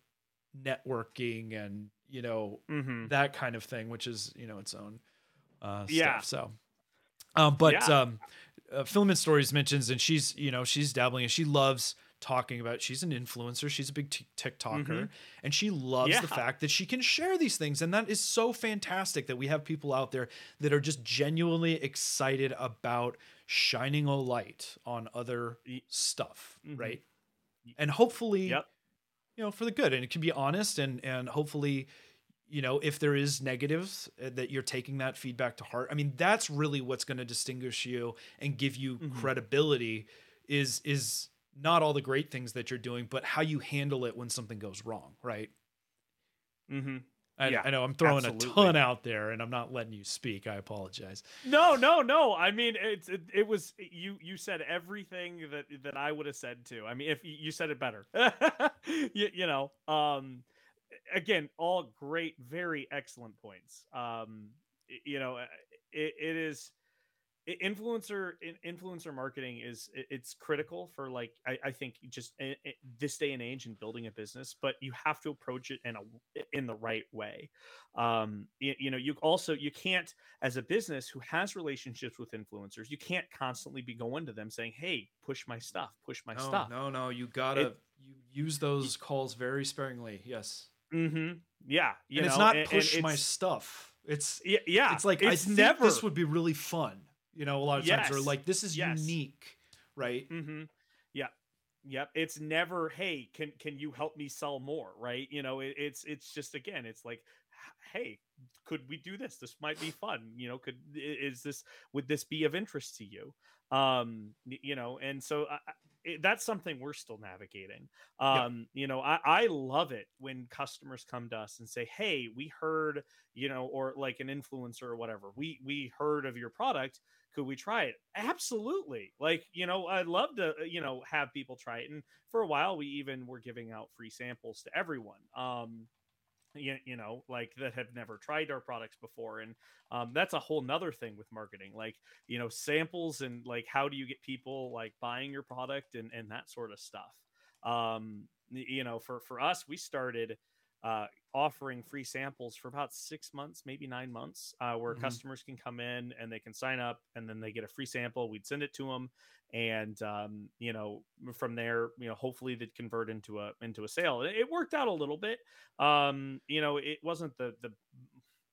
networking and you know,
Mhm.
that kind of thing, which is you know its own uh,
Yeah.
stuff. So, um, but
Yeah.
um, uh, Filament Stories mentions, and she's you know she's dabbling and she loves talking about. She's an influencer. She's a big t- TikToker,
Mhm.
and she loves
Yeah.
the fact that she can share these things, and that is so fantastic that we have people out there that are just genuinely excited about shining a light on other stuff,
Mhm.
right? And hopefully,
Yep.
you know, for the good, and it can be honest, and and hopefully you know if there is negatives uh, that you're taking that feedback to heart i mean that's really what's going to distinguish you and give you
Mhm.
credibility is is not all the great things that you're doing but how you handle it when something goes wrong right
Mm-hmm.
i,
Yeah,
I know i'm throwing a ton out there and i'm not letting you speak i apologize
No, no, no. I mean, it's it, it was you. You said everything that that I would have said too. I mean, if you, said it better, [laughs] you, you know. Um, again, all great, very excellent points. Um, you know, it, it is influencer influencer marketing is it's critical for like I, I think just i- i- this day and age in building a business, but you have to approach it in a in the right way. Um, you, you know, you also you can't as a business who has relationships with influencers, you can't constantly be going to them saying, "Hey, push my stuff, push my
no
stuff."
no no you gotta you use those calls very sparingly yes
Mm-hmm. Yeah, you
and
know,
it's not
and- and
push my stuff it's
Yeah, yeah.
it's like
it's
I think
never
this would be really fun. You know, a lot of times, or
Yes.
like this is
Yes.
unique, right?
Mm-hmm. Yeah. Yep. It's never, hey, can can you help me sell more? Right. You know, it, it's it's just again, it's like, hey, could we do this? This might be fun. You know, could is this would this be of interest to you? Um, you know, and so I, it, that's something we're still navigating.
Yeah.
Um, you know, I, I love it when customers come to us and say, "Hey, we heard, you know, or like an influencer or whatever, we we heard of your product could we try it? Absolutely. Like you know i'd love to uh, you know have people try it and for a while we even were giving out free samples to everyone um you, you know like that have never tried our products before and um, that's a whole nother thing with marketing like you know samples and like how do you get people like buying your product and and that sort of stuff. Um you know for for us we started uh, offering free samples for about six months, maybe nine months, uh, where
Mhm.
customers can come in and they can sign up, and then they get a free sample. We'd send it to them, and um, you know, from there, you know, hopefully they'd convert into a into a sale. It, it worked out a little bit. Um, you know, it wasn't the the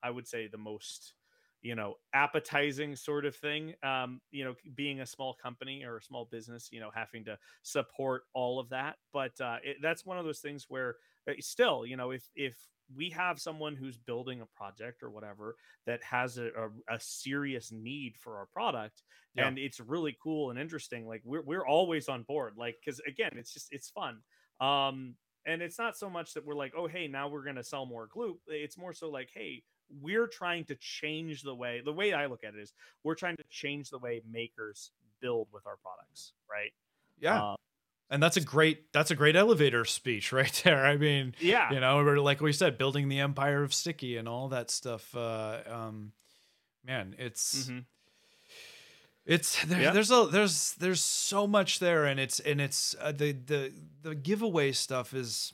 I would say the most you know appetizing sort of thing um you know being a small company or a small business you know having to support all of that but uh it, that's one of those things where still you know if if we have someone who's building a project or whatever that has a, a, a serious need for our product
Yeah.
and it's really cool and interesting like we're, we're always on board like because again it's just it's fun. Um and it's not so much that we're like oh hey now we're gonna sell more gloop it's more so like hey we're trying to change the way the way i look at it is we're trying to change the way makers build with our products right?
Yeah,
Um,
and that's a great that's a great elevator speech [laughs] right there. I mean,
yeah
you know, like we said, building the empire of sticky and all that stuff. Uh, um, man, it's
Mhm.
it's there,
Yeah.
there's a there's there's so much there, and it's and it's uh, the the the giveaway stuff is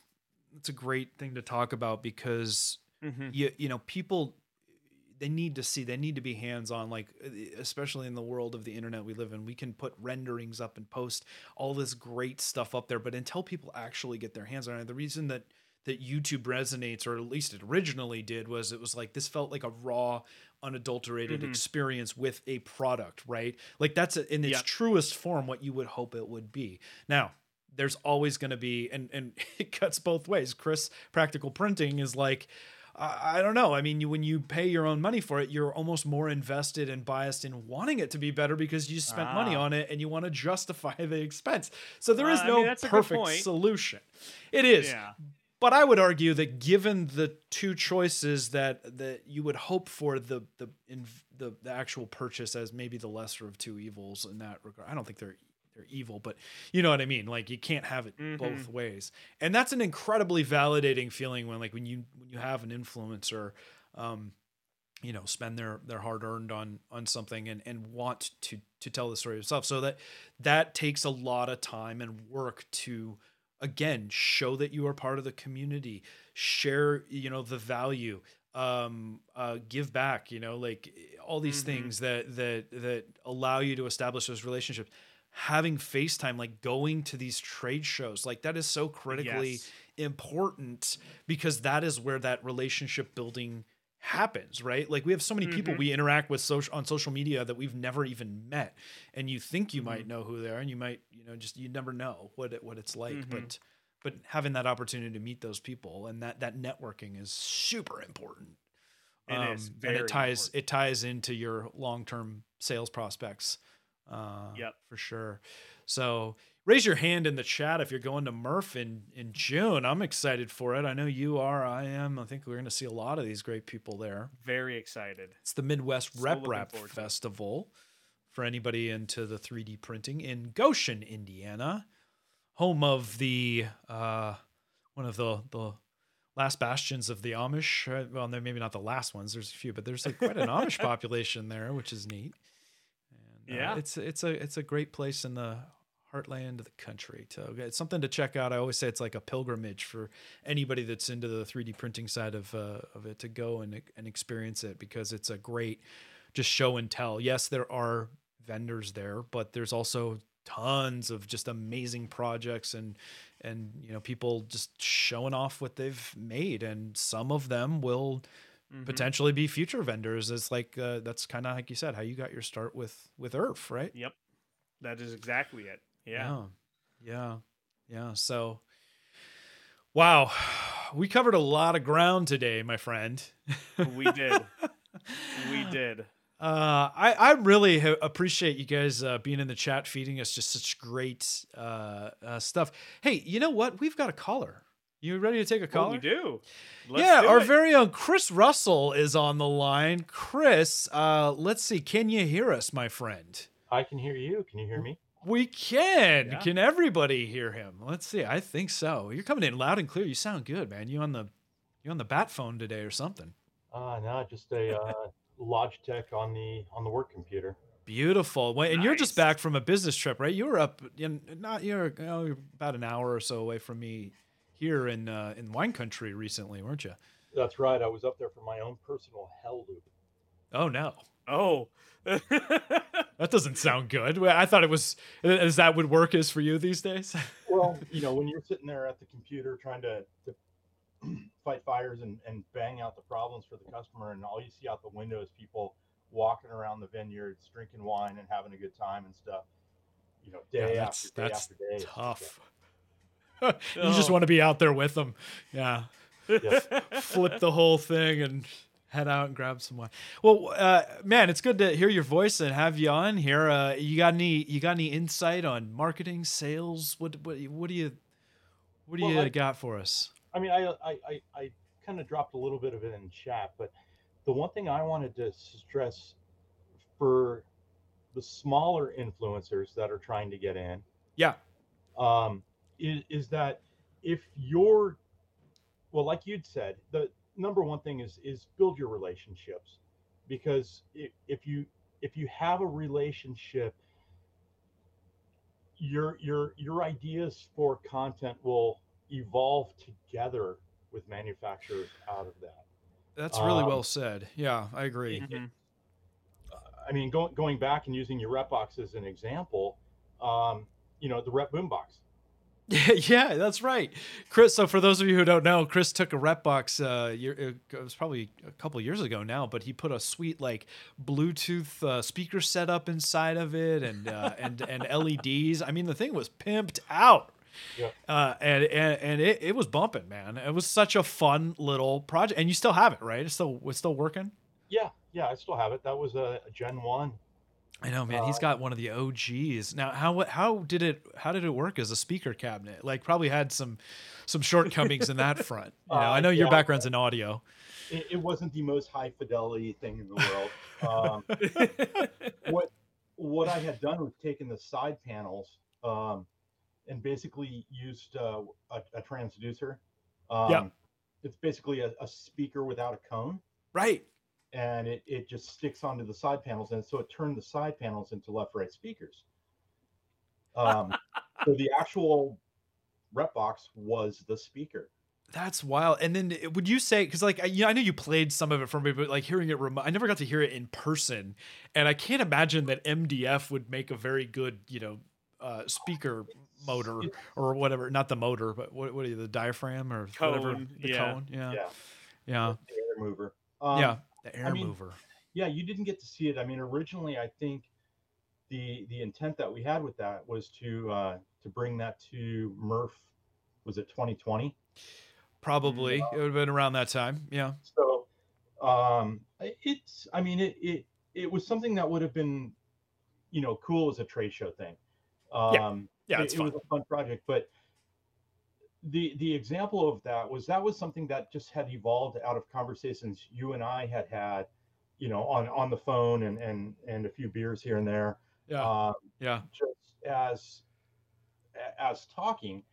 it's a great thing to talk about because
Mhm.
you you know people they need to see they need to be hands on like uh, especially in the world of the internet we live in we can put renderings up and post all this great stuff up there but until people actually get their hands on it the reason that that YouTube resonates or at least it originally did was it was like this felt like a raw unadulterated
Mhm.
experience with a product right like that's a, in its
Yeah.
truest form what you would hope it would be now there's always going to be and and [laughs] it cuts both ways chris practical printing is like I I don't know. I mean, you, when you pay your own money for it, you're almost more invested and biased in wanting it to be better because you spent money
Ah.
on it and you want to justify the expense. So there is
Uh, I
no
mean, a good
perfect solution. It is,
yeah
but I would argue that given the two choices that that you would hope for the the in, the, the actual purchase as maybe the lesser of two evils in that regard. I don't think they're they're evil, but you know what I mean. Like you can't have it
Mhm.
both ways, and that's an incredibly validating feeling when like when you when you have an influencer. Um, you know spend their their hard earned on on something and and want to to tell the story yourself so that that takes a lot of time and work to again show that you are part of the community share you know the value um uh give back you know like all these
Mhm.
things that that that allow you to establish those relationships having facetime like going to these trade shows like that is so critically
Yes.
important because that is where that relationship building happens right like we have so many people
Mhm.
we interact with social on social media that we've never even met and you think you might know who they are and you might you know just you never know what it what it's like
Mhm.
but but having that opportunity to meet those people and that that networking is super important
It is
Um, and
very
it ties
important.
it ties into your long-term sales prospects uh
Yep.
for sure. So raise your hand in the chat if you're going to MRRF in in june. I'm excited for it. I know you are i am. I think we're going to see a lot of these great people there.
Very excited.
it's the midwest
So
rep
looking
wrap
forward to it.
festival. For anybody into the 3d printing in goshen indiana home of the uh one of the the last bastions of the amish. Uh, well maybe not the last ones. There's a few but there's like quite an amish [laughs] population there which is neat uh,
Yeah.
it's it's a it's a great place in the heartland of the country to it's something to check out. I always say it's like a pilgrimage for anybody that's into the 3d printing side of uh, of it to go and and experience it because it's a great just show and tell. Yes there are vendors there but there's also tons of just amazing projects and and you know people just showing off what they've made and some of them will
Mhm.
potentially be future vendors it's like uh, that's kind of like you said how you got your start with with ERRF right
Yep. That is exactly it. Yeah.
yeah yeah yeah so wow [sighs] we covered a lot of ground today my friend
We did. we [laughs] did.
Uh, I I really ha- appreciate you guys uh, being in the chat, feeding us just such great uh, uh, stuff. Hey, you know what? We've got a caller. You ready to take a
Oh, we do. Let's
yeah,
do
our
it.
very own Chris Russell is on the line. Chris, uh, let's see. Can you hear us, my friend?
I can hear you. Can you hear me?
We can.
Yeah.
Can everybody hear him? Let's see. I think so. You're coming in loud and clear. You sound good, man. You on the you on the bat phone today or something?
Uh, no, just a uh, Logitech on the on the work computer.
Beautiful. Well, and you're just back from a business trip, right? You were up in not you're, you know, you're about an hour or so away from me here in uh, in wine country recently, weren't you?
That's right. I was up there for my own personal hell loop.
Oh no.
Oh. [laughs]
That doesn't sound good. I thought it was is that what work is for you these days? [laughs]
Well, you know, when you're sitting there at the computer trying to, to [clears throat] fight fires and, and bang out the problems for the customer, and all you see out the window is people walking around the vineyards, drinking wine and having a good time and stuff. You know,
Yeah,
day
that's-
after day
that's
after day. It's just
Tough. [laughs] you just
Oh.
want to be out there with them. Yeah.
Yes. [laughs]
Flip the whole thing and head out and grab some wine. Well, uh, man, it's good to hear your voice and have you on here. Uh, you got any you got any insight on marketing, sales? What what what do you what do
Well,
you
I-
got for us?
I mean, I I, I, I kind of dropped a little bit of it in chat, but the one thing I wanted to stress for the smaller influencers that are trying to get in
Yeah.
um, is, is that if you're well, like you'd said, the number one thing is is build your relationships because if, if you if you have a relationship your your your ideas for content will evolve together with manufacturers out of that
That's really
Um,
well said. Yeah, I agree.
Mhm.
I mean, going going back and using your rep box as an example, um, you know, the rep boombox. [laughs]
yeah, that's right, Chris. So for those of you who don't know, Chris took a rep box. Uh, year, it was probably a couple years ago now, but he put a sweet like Bluetooth uh, speaker setup inside of it, and uh, [laughs] and and LEDs. I mean, the thing was pimped out.
Yep.
Uh, and and, and it, it was bumping, man. It was such a fun little project, and you still have it, right? It's still it's still working.
Yeah, yeah, I still have it. That was a, a Gen One.
I know, man. he's got one of the OGs. Now, how how did it how did it work as a speaker cabinet? Like, probably had some some shortcomings in that front. [laughs] You know, I
Uh,
know your
yeah.
background's in audio.
It, it wasn't the most high fidelity thing in the world. um, [laughs] what what I had done was taken the side panels um, and basically used uh, a, a transducer. Um,
Yeah.
It's basically a, a speaker without a cone.
Right.
And it, it just sticks onto the side panels and so it turned the side panels into left right speakers um, so the [laughs] actual rep box was the speaker.
That's wild. And then uh, would you say because like I- you know, I know you played some of it for me, but like hearing it remote, I never got to hear it in person, and I can't imagine that MDF would make a very good you know uh, speaker motor or whatever. Not the motor, but what what are you, the diaphragm or whatever the
yeah.
cone? Yeah,
Yeah,
yeah,
the air mover. Um,
yeah. The air
mean,
mover.
yeah you didn't get to see it i mean originally i think the the intent that we had with that was to uh to bring that to MRRF was it 2020
Probably it would have been around that time. Yeah.
so um it's i mean it it it was something that would have been you know cool as a trade show thing um
Yeah,
it,
it's
it was a fun project but the the example of that was that was something that just had evolved out of conversations you and i had had you know on on the phone and and and a few beers here and there
Yeah.
um,
yeah.
just as as talking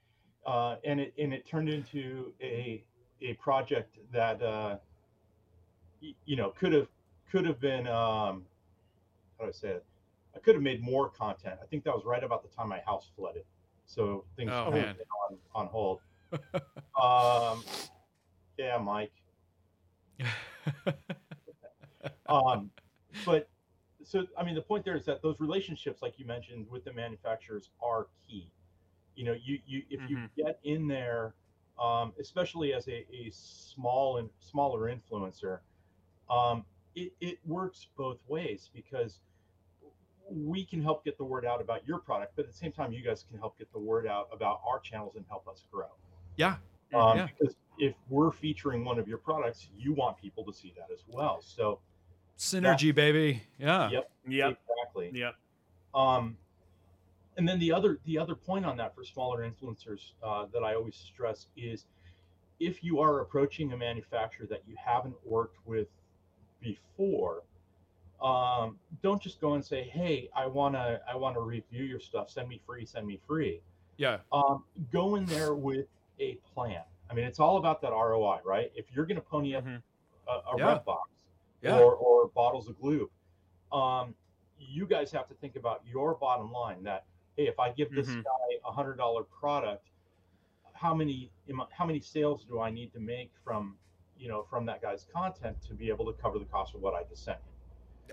uh, and it and it turned into a a project that uh, y- you know could have could have been um, how do I say it? I could have made more content. I think that was right about the time my house flooded, so things
Oh,
on on hold. [laughs] um, yeah, Mike. [laughs] um, but so I mean, the point there is that those relationships, like you mentioned, with the manufacturers are key. You know, you you if you
Mhm.
get in there, um, especially as a, a small and smaller influencer, um, it, it works both ways because we can help get the word out about your product, but at the same time, you guys can help get the word out about our channels and help us grow.
yeah.
Um,
Yeah.
Because if we're featuring one of your products, you want people to see that as well. So,
Synergy, baby. Yeah.
yep,
Yep.
exactly.
Yep.
Um, and then the other the other point on that for smaller influencers uh, that I always stress is if you are approaching a manufacturer that you haven't worked with before, um, don't just go and say, "Hey, I wanna I wanna review your stuff. Send me free. Send me free."
Yeah.
um, go in there with a plan. I mean, it's all about that ROI, right? If you're going to pony up
Mhm.
a, a
Yeah.
RepBox
Yeah.
or, or bottles of glue, um, you guys have to think about your bottom line. That hey, if I give this
Mhm.
guy a hundred dollar product, how many how many sales do I need to make from you know from that guy's content to be able to cover the cost of what I just sent him?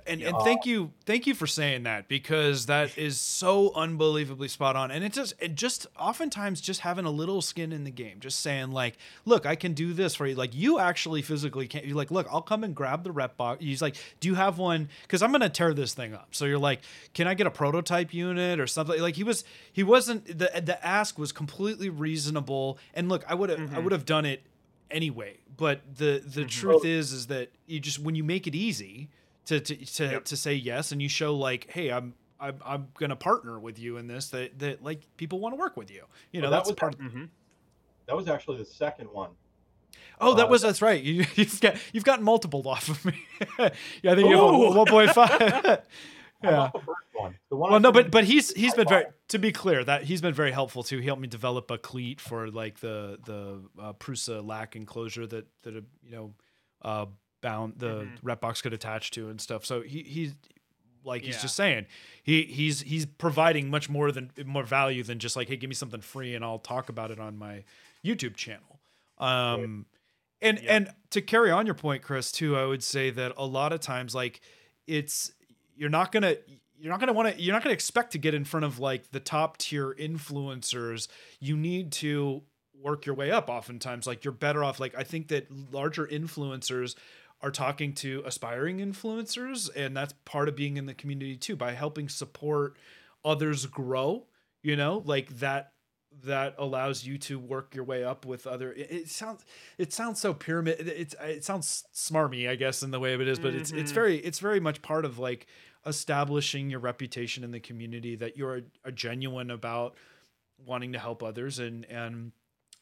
And and thank you thank you for saying that because that is so unbelievably spot on. And it just it just oftentimes just having a little skin in the game just saying like look i can do this for you. Like you actually physically can't you're like look i'll come and grab the RepBox. He's like do you have one? Because i'm gonna tear this thing up. So you're like can i get a prototype unit or something? Like he was he wasn't the the ask was completely reasonable. And look i would have i
Mhm.
would have done it anyway. But the the
Mhm.
truth is is that you just when you make it easy to to to,
Yep.
to say yes and you show like hey i'm i'm, I'm gonna partner with you in this that that like people want to work with you you know
Well, that
that's
was
part of,
hmm
That was actually the second one.
oh that
uh,
was that's right [laughs] you, you've got you've gotten multiple off of me [laughs] yeah i think you have
Ooh.
1.5 [laughs] yeah
the first one? The one
well no but but he's he's been very to be clear that he's been very helpful too he helped me develop a cleat for like the the uh, Prusa Lack enclosure that that uh, you know uh bound the
Mhm.
RepBox could attach to and stuff so he he's like he's
Yeah.
just saying he he's he's providing much more than more value than just like hey give me something free and i'll talk about it on my youtube channel um and
Yeah.
and to carry on your point chris too i would say that a lot of times like it's you're not gonna you're not gonna want to you're not gonna expect to get in front of like the top tier influencers you need to work your way up oftentimes like you're better off like i think that larger influencers are talking to aspiring influencers and that's part of being in the community too by helping support others grow you know like that that allows you to work your way up with other it, it sounds it sounds so pyramid it- it's it sounds smarmy i guess in the way of it is but it's it's
Mhm.
very it's very much part of like establishing your reputation in the community that you're a, a genuine about wanting to help others and and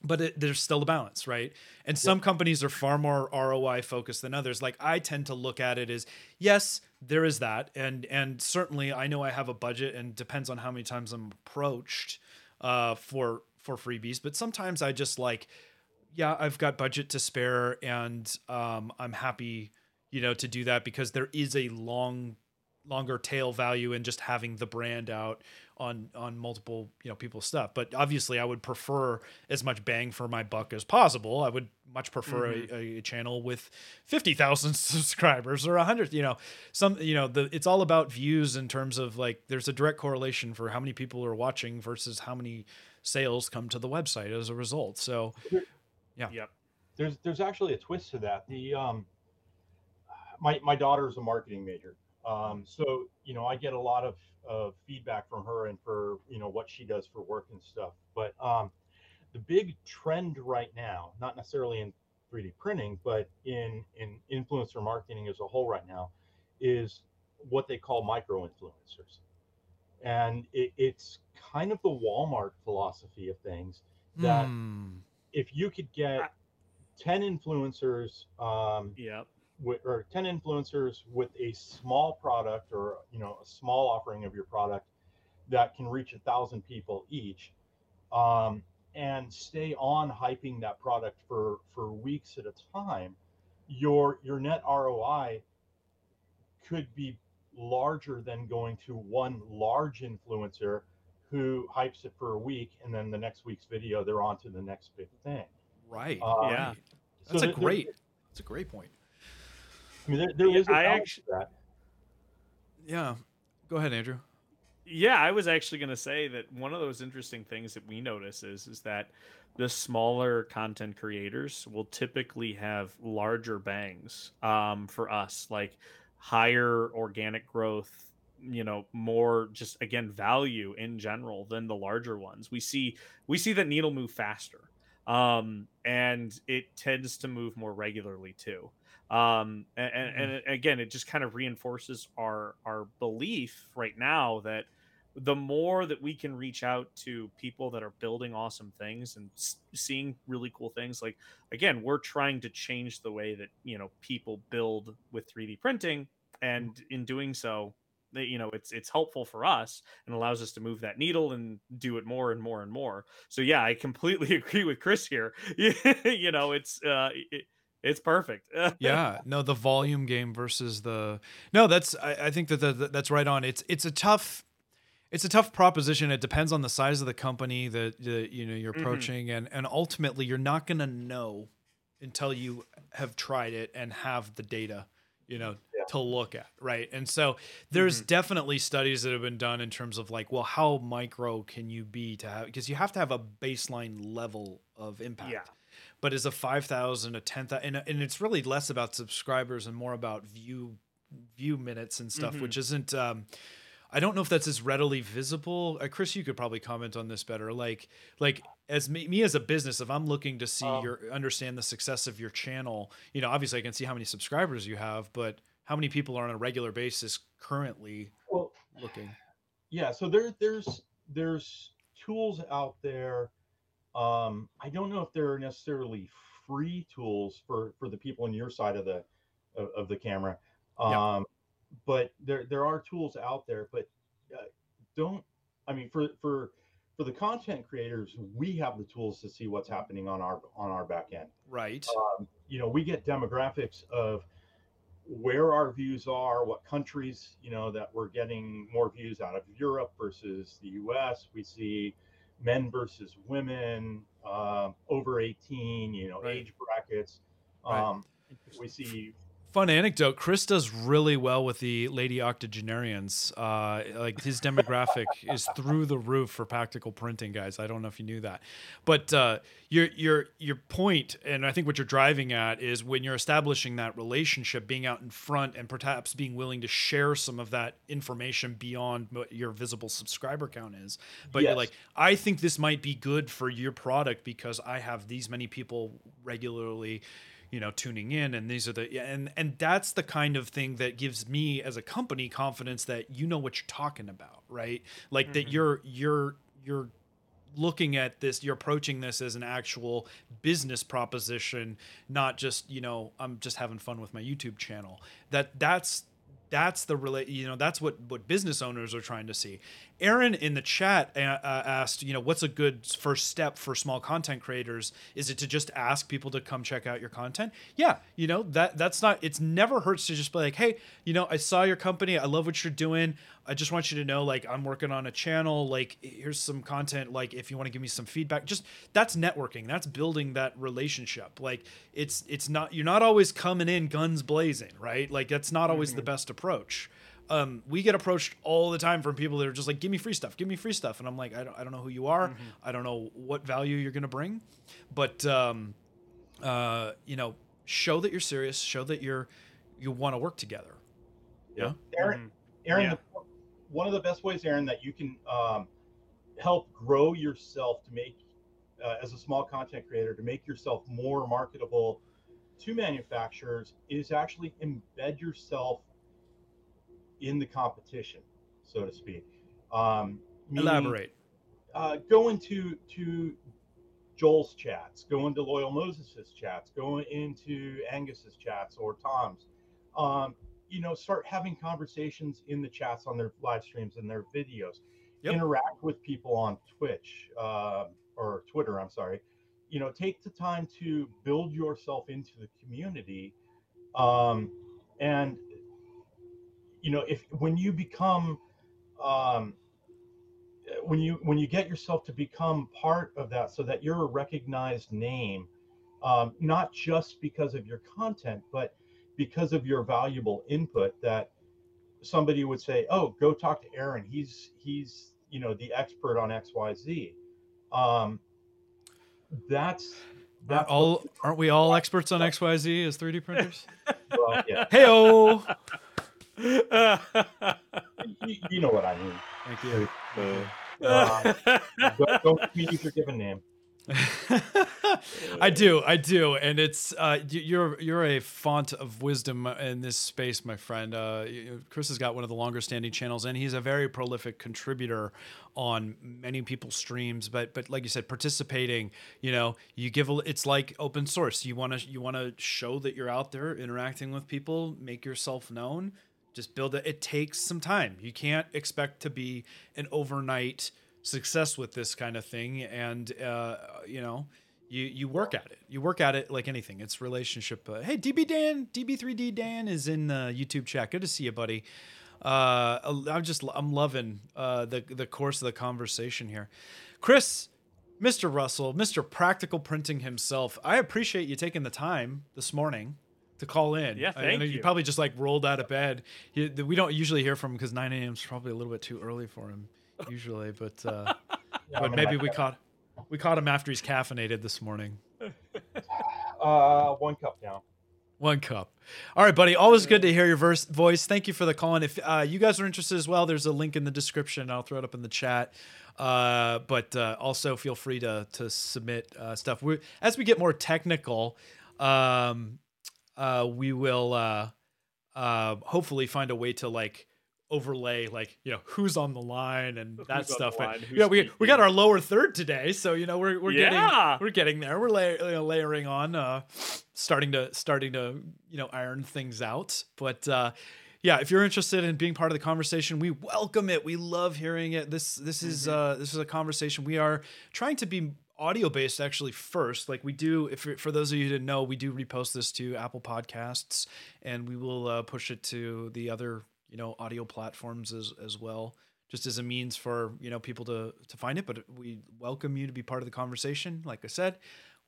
but it, there's still a balance right? And some companies are far more roi focused than others. Like i tend to look at it as yes there is that. And and certainly i know i have a budget and depends on how many times i'm approached uh for for freebies but sometimes i just like yeah i've got budget to spare and um i'm happy you know to do that because there is a long longer tail value in just having the brand out on on multiple you know people's stuff but obviously i would prefer as much bang for my buck as possible i would much prefer
Mhm.
a, a channel with 50,000 [laughs] subscribers or 100 you know some you know the it's all about views in terms of like there's a direct correlation for how many people are watching versus how many sales come to the website as a result so Yeah.
Yep.
there's there's actually a twist to that. The um, my my daughter's a marketing major, um, so you know I get a lot of of feedback from her and for you know what she does for work and stuff. But um, the big trend right now, not necessarily in 3D printing, but in in influencer marketing as a whole right now, is what they call micro influencers, and it, it's kind of the Walmart philosophy of things that
hmm,
if you could get 10 influencers um,
Yep.
With, or 10 influencers with a small product or you know a small offering of your product that can reach a thousand people each um, and stay on hyping that product for for weeks at a time your your net roi could be larger than going to one large influencer who hypes it for a week and then the next week's video they're on to the next big thing
right
Um,
Yeah.
right.
so
that's a great that's a great point
I mean, there, there
Yeah,
is a
I
balance
actu-
to that.
yeah go ahead andrew
Yeah, I was actually going to say that one of those interesting things that we notice is is that the smaller content creators will typically have larger bangs um, for us, like higher organic growth, you know, more just again value in general than the larger ones. We see we see that needle move faster, um, and it tends to move more regularly too. Um, and, and, and again, it just kind of reinforces our our belief right now that the more that we can reach out to people that are building awesome things and s- seeing really cool things like again we're trying to change the way that you know people build with 3d printing and in doing so you know it's it's helpful for us and allows us to move that needle and do it more and more and more. So yeah i completely [laughs] agree with chris here. [laughs] You know it's uh it, it's perfect. [laughs]
Yeah no the volume game versus the no that's i, I think that the, the- that's right on. It's it's a tough it's a tough proposition. It depends on the size of the company that, that you know you're
Mhm.
approaching. And and ultimately you're not going to know until you have tried it and have the data you know
Yeah.
to look at right? And so there's definitely studies that have been done in terms of like well how micro can you be to have because you have to have a baseline level of impact.
Yeah.
But is a 5000 a 10000 and, and it's really less about subscribers and more about view view minutes and stuff
Mhm.
which isn't um i don't know if that's as readily visible uh, chris you could probably comment on this better like like as me, me as a business if i'm looking to see
Um,
your understand the success of your channel you know obviously i can see how many subscribers you have but how many people are on a regular basis currently
Well,
looking
yeah. So there, there's there's tools out there. Um, I don't know if they're necessarily free tools for for the people on your side of the of, of the camera. Um,
Yeah.
but there there are tools out there. But uh, don't. I mean, for for for the content creators, we have the tools to see what's happening on our on our back end.
right
um, you know, we get demographics of where our views are, what countries, you know, that we're getting more views out of Europe versus the US. We see men versus women, um, over 18, you know,
Right.
age brackets.
Right.
Um, we see,
Fun anecdote: Chris does really well with the lady octogenarians. Uh, like his demographic [laughs] is through the roof for practical printing, guys. I don't know if you knew that, but uh, your your your point, and I think what you're driving at is when you're establishing that relationship, being out in front, and perhaps being willing to share some of that information beyond what your visible subscriber count is. But you're like, I think this might be good for your product because I have these many people regularly you know tuning in and these are the and and that's the kind of thing that gives me as a company confidence that you know what you're talking about right? Like that
Mhm.
you're you're you're looking at this you're approaching this as an actual business proposition not just you know i'm just having fun with my youtube channel. That that's that's the relate you know that's what what business owners are trying to see aaron in the chat uh, uh, asked you know what's a good first step for small content creators? Is it to just ask people to come check out your content? Yeah you know that that's not it's never hurts to just be like hey you know i saw your company. I love what you're doing. I just want you to know like i'm working on a channel. Like here's some content. Like if you want to give me some feedback. Just that's networking. That's building that relationship. Like it's it's not you're not always coming in guns blazing right? Like that's not always the best approach um, we get approached all the time from people that are just like, "Give me free stuff, give me free stuff," and I'm like, "I don't, I don't know who you are, I don't know what value you're going to bring, but um, uh, you know, show that you're serious, show that you're you want to work together." Yeah,
Aaron,
Mhm.
Aaron,
Yeah.
the- one of the best ways, Aaron, that you can um, help grow yourself to make, uh, as a small content creator, to make yourself more marketable to manufacturers is actually embed yourself in the competition, so to speak. Um, meaning,
elaborate.
Uh, go into to Joel's chats, go into Loyal Moses's chats, go into Angus's chats or Tom's. Um, you know, start having conversations in the chats on their live streams and their videos.
Yep.
Interact with people on Twitch uh, or Twitter. I'm sorry. You know, take the time to build yourself into the community, um, and you know, if when you become um, when you when you get yourself to become part of that so that you're a recognized name um, not just because of your content but because of your valuable input that somebody would say oh go talk to aaron. He's he's you know the expert on xyz um, that's that's
all aren't we all experts on XYZ as 3D printers?
well, yeah.
Hey oh,
you, you know what i mean
thank you.
uh, don't, don't use your given name [laughs]
I do, I do, and it's uh, you're you're a font of wisdom in this space, my friend. Uh, Chris has got one of the longer standing channels, and he's a very prolific contributor on many people's streams. But but like you said, participating, you know, you give a, it's like open source. You want to you want to show that you're out there interacting with people, make yourself known. Just build it. It takes some time. You can't expect to be an overnight success with this kind of thing. And uh, you know you you work at it. You work at it like anything. It's relationship uh, hey db dan db3d dan is in the youtube chat. Good to see you buddy. Uh, i'm just i'm loving uh, the the course of the conversation here. Chris mr russell mr practical printing himself i appreciate you taking the time this morning to call in
Yeah,
I
thank
know you
you.
probably just like rolled out of bed He- we don't usually hear from him because 9 a.m is probably a little bit too early for him usually but uh [laughs]
Yeah,
but maybe we caught we caught him after he's caffeinated this morning. [laughs]
uh, one cup down
One cup. All right, buddy. Always good to hear your verse, voice. Thank you for the call. And if uh, you guys are interested as well, there's a link in the description. I'll throw it up in the chat. Uh, but uh, also feel free to to submit uh, stuff. We, as we get more technical, um, uh, we will uh, uh, hopefully find a way to like overlay like you know who's on the line and that
Who's
stuff.
Line,
yeah, we we got our lower third today, so you know we're we're getting we're getting there. We're lay, you know, layering on, uh, starting to starting to you know iron things out. But uh, yeah, if you're interested in being part of the conversation, we welcome it. We love hearing it. This this is uh, this is a conversation we are trying to be audio based actually first. Like we do if for those of you who didn't know we do repost this to apple podcasts and we will uh, push it to the other you know audio platforms as as well just as a means for you know people to to find it. But we welcome you to be part of the conversation. Like i said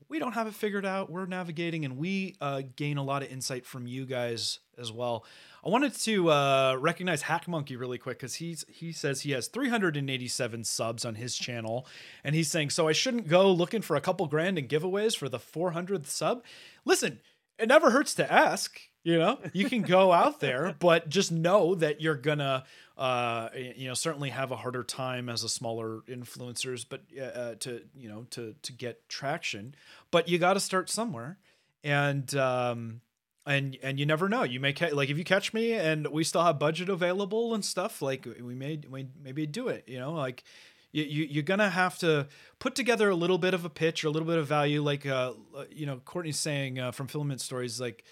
we don't have it figured out. We're navigating and we uh, gain a lot of insight from you guys as well. I wanted to uh, recognize hack monkey really quick because he's he says he has 387 subs on his channel and he's saying so i shouldn't go looking for a couple grand in giveaways for the 400th sub? Listen it never hurts to ask you know you can go out there but just know that you're gonna uh you know certainly have a harder time as a smaller influencers but uh, to you know to to get traction. But you got to start somewhere. And um and and you never know. You may ca- like if you catch me and we still have budget available and stuff like we may we maybe do it you know? Like you, you you're gonna have to put together a little bit of a pitch or a little bit of value like uh you know courtney's saying uh, from filament stories like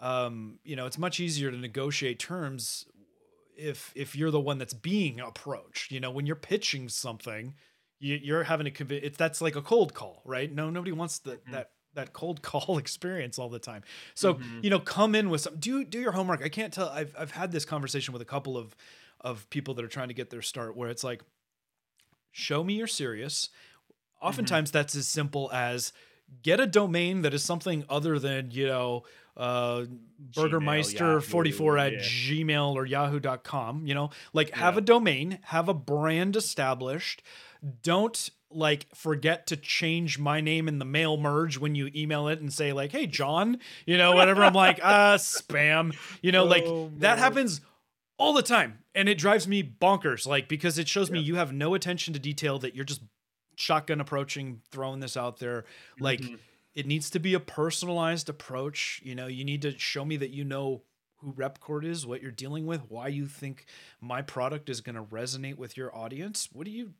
um, you know, it's much easier to negotiate terms if if you're the one that's being approached. You know, when you're pitching something, you, you're having to convince. It's that's like a cold call, right? No, nobody wants the,
Mhm.
that that cold call [laughs] experience all the time. So
Mhm.
you know, come in with some. Do do your homework. I can't tell. I've I've had this conversation with a couple of of people that are trying to get their start, where it's like, show me you're serious. Oftentimes, that's as simple as get a domain that is something other than you know uh burgermeister 44 at
yeah.
gmail or yahoo.com you know? Like have
Yeah.
a domain have a brand established. Don't like forget to change my name in the mail merge when you email it and say like hey john you know whatever. I'm like uh [laughs] spam you know? Like
Oh,
that happens all the time and it drives me bonkers like because it shows me you have no attention to detail that you're just shotgun approaching throwing this out there. Like
Mhm.
It needs to be a personalized approach. You know you need to show me that you know who Repkord is what you're dealing with why you think my product is going to resonate with your audience. What do you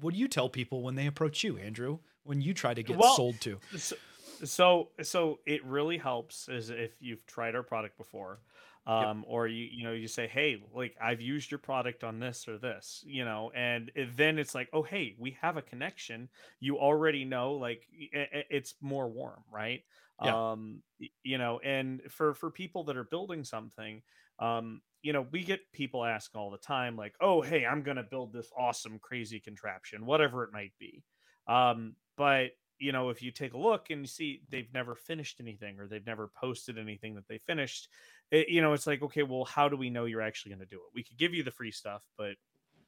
what do you tell people when they approach you andrew when you try to get
Well,
sold to?
so, so so it really helps is if you've tried our product before um or you you know you say hey like i've used your product on this or this you know and it- then it's like oh hey we have a connection. You already know like i- i- it's more warm right?
Yeah.
um you know and for for people that are building something um you know we get people ask all the time like oh hey i'm gonna build this awesome crazy contraption whatever it might be. Um but you know if you take a look and you see they've never finished anything or they've never posted anything that they finished it, you know it's like okay well how do we know you're actually going to do it? We could give you the free stuff but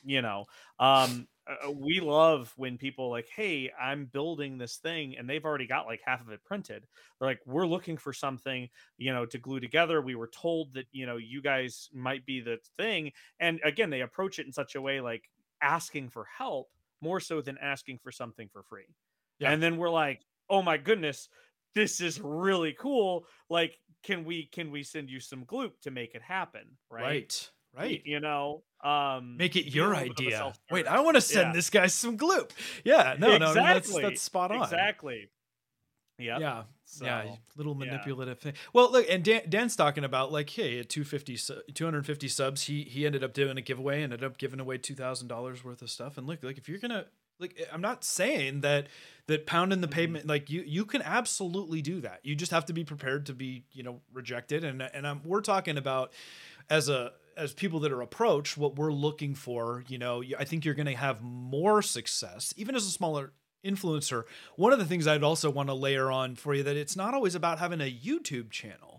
you know um uh, we love when people like hey i'm building this thing and they've already got like half of it printed. They're like we're looking for something you know to glue together. We were told that you know you guys might be the thing and again they approach it in such a way like asking for help more so than asking for something for free.
Yeah.
and then we're like oh my goodness this is really cool. Like can we can we send you some gloop to make it happen right?
Right right.
you know um
make it your
little bit of a
idea. Wait i want to send
Yeah.
this guy some gloop. Yeah no no I that's that's spot on.
Exactly. Yeah
yeah
so,
yeah, little
yeah.
manipulative thing. Well, look, and Dan, Dan's talking about like, hey, at 250, 250 subs, he he ended up doing a giveaway, and ended up giving away two thousand dollars worth of stuff. And look, like if you're gonna like, I'm not saying that that pounding the
Mhm.
pavement, like you you can absolutely do that. You just have to be prepared to be you know rejected. And and I'm, we're talking about as a as people that are approached, what we're looking for. You know, I think you're going to have more success, even as a smaller influencer. One of the things I'd also want to layer on for you that it's not always about having a YouTube channel.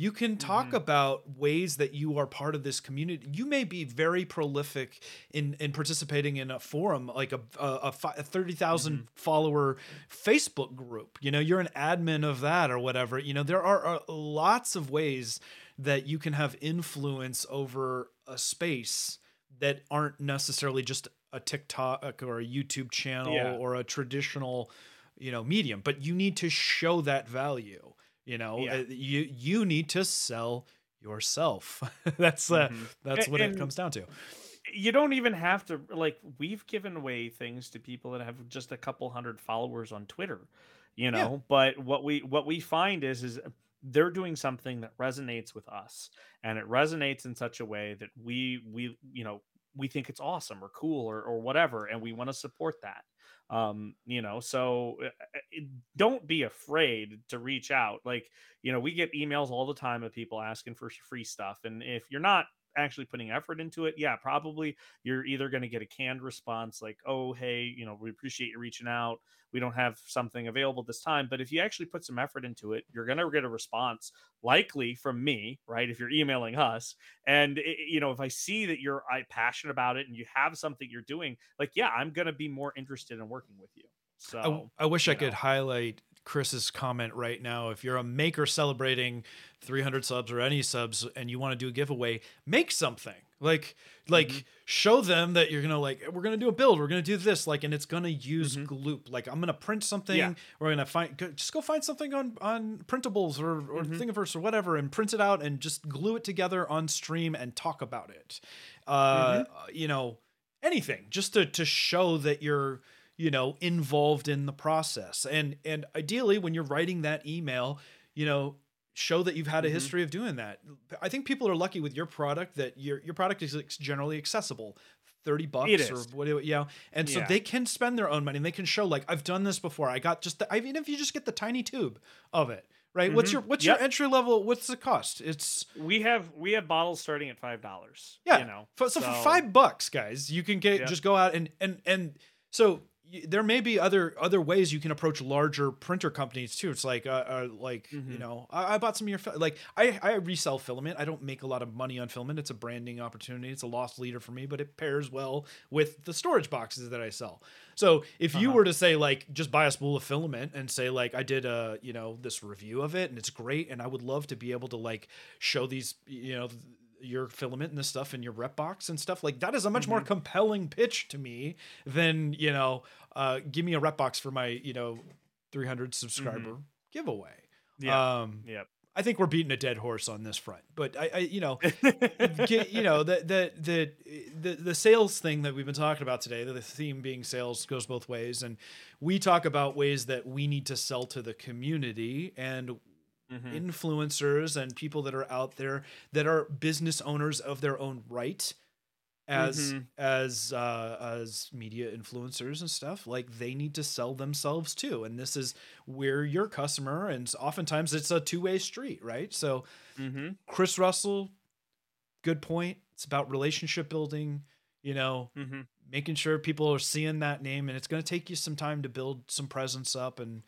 You can talk
Mhm.
about ways that you are part of this community. You may be very prolific in in participating in a forum like a a, a, 30,000 follower Facebook group. You know, you're an admin of that or whatever. You know, there are, are lots of ways that you can have influence over a space that aren't necessarily just a TikTok or a YouTube channel
Yeah.
or a traditional, you know, medium, but you need to show that value. You know,
Yeah.
Uh, you you need to sell yourself. [laughs] that's uh,
Mhm.
that's what it comes down to.
you don't even have to like we've given away things to people that have just a couple hundred followers on Twitter, you know. But what we what we find is is they're doing something that resonates with us, and it resonates in such a way that we we you know we think it's awesome or cool or or whatever, and we want to support that. Um, you know, so uh, uh, don't be afraid to reach out. Like, you know, we get emails all the time of people asking for free stuff, and if you're not actually putting effort into it, yeah, probably you're either going to get a canned response like, oh, hey, you know, we appreciate you reaching out. We don't have something available this time. But if you actually put some effort into it, you're going to get a response, likely from me, right? If you're emailing us. And, i- you know, if I see that you're I, passionate about it and you have something you're doing, like, yeah, I'm going to be more interested in working with you. So,
I, I wish I
you
could highlight Chris's comment right now. If you're a maker celebrating 300 subs or any subs and you want to do a giveaway, make something. Like like
Mhm.
show them that you're gonna like we're gonna do a build, we're gonna do this, like, and it's gonna use
Mhm.
Gloop. Like I'm gonna print something,
Yeah.
we're gonna find go, just go find something on on printables or or
Mhm.
Thingiverse or whatever, and print it out and just glue it together on stream and talk about it. Uh, you know, anything just to to show that you're you know involved in the process and and ideally when you're writing that email you know show that you've had a
Mhm.
history of doing that. I think people are lucky with your product that your your product is generally accessible. 30 bucks or
is.
what you know and so they can spend their own money and they can show like i've done this before i got just the, I mean if you just get the tiny tube of it right what's
Mhm.
your what's
Yep.
your entry level what's the cost it's
we have we have bottles starting at five dollars.
yeah
you know.
so, so for five bucks guys you can get
Yeah.
just go out and and and so there may be other other ways you can approach larger printer companies too. It's like uh, uh like you
Mhm.
know I, I bought some of your fil- like i i resell filament. I don't make a lot of money on filament. It's a branding opportunity. It's a lost leader for me but it pairs well with the storage boxes that i sell. So if you
Uh-huh.
were to say like just buy a spool of filament and say like I did a you know this review of it and it's great and I would love to be able to like show these you know th- your filament and this stuff in your RepBox and stuff like that is a much more
Mhm.
compelling pitch to me than you know uh give me a RepBox for my you know 300 subscriber giveaway.
Yeah.
Um
Yep.
I think we're beating a dead horse on this front, but I, I you know [laughs] get, you know the, the the the the sales thing that we've been talking about today the theme being sales goes both ways and we talk about ways that we need to sell to the community and
Mhm.
influencers and people that are out there that are business owners of their own right as
Mhm.
as uh as media influencers and stuff like they need to sell themselves too and this is where your customer and oftentimes it's a two-way street right so
Mhm.
Chris Russell, good point. It's about relationship building, you know,
Mhm.
making sure people are seeing that name, and it's going to take you some time to build some presence up and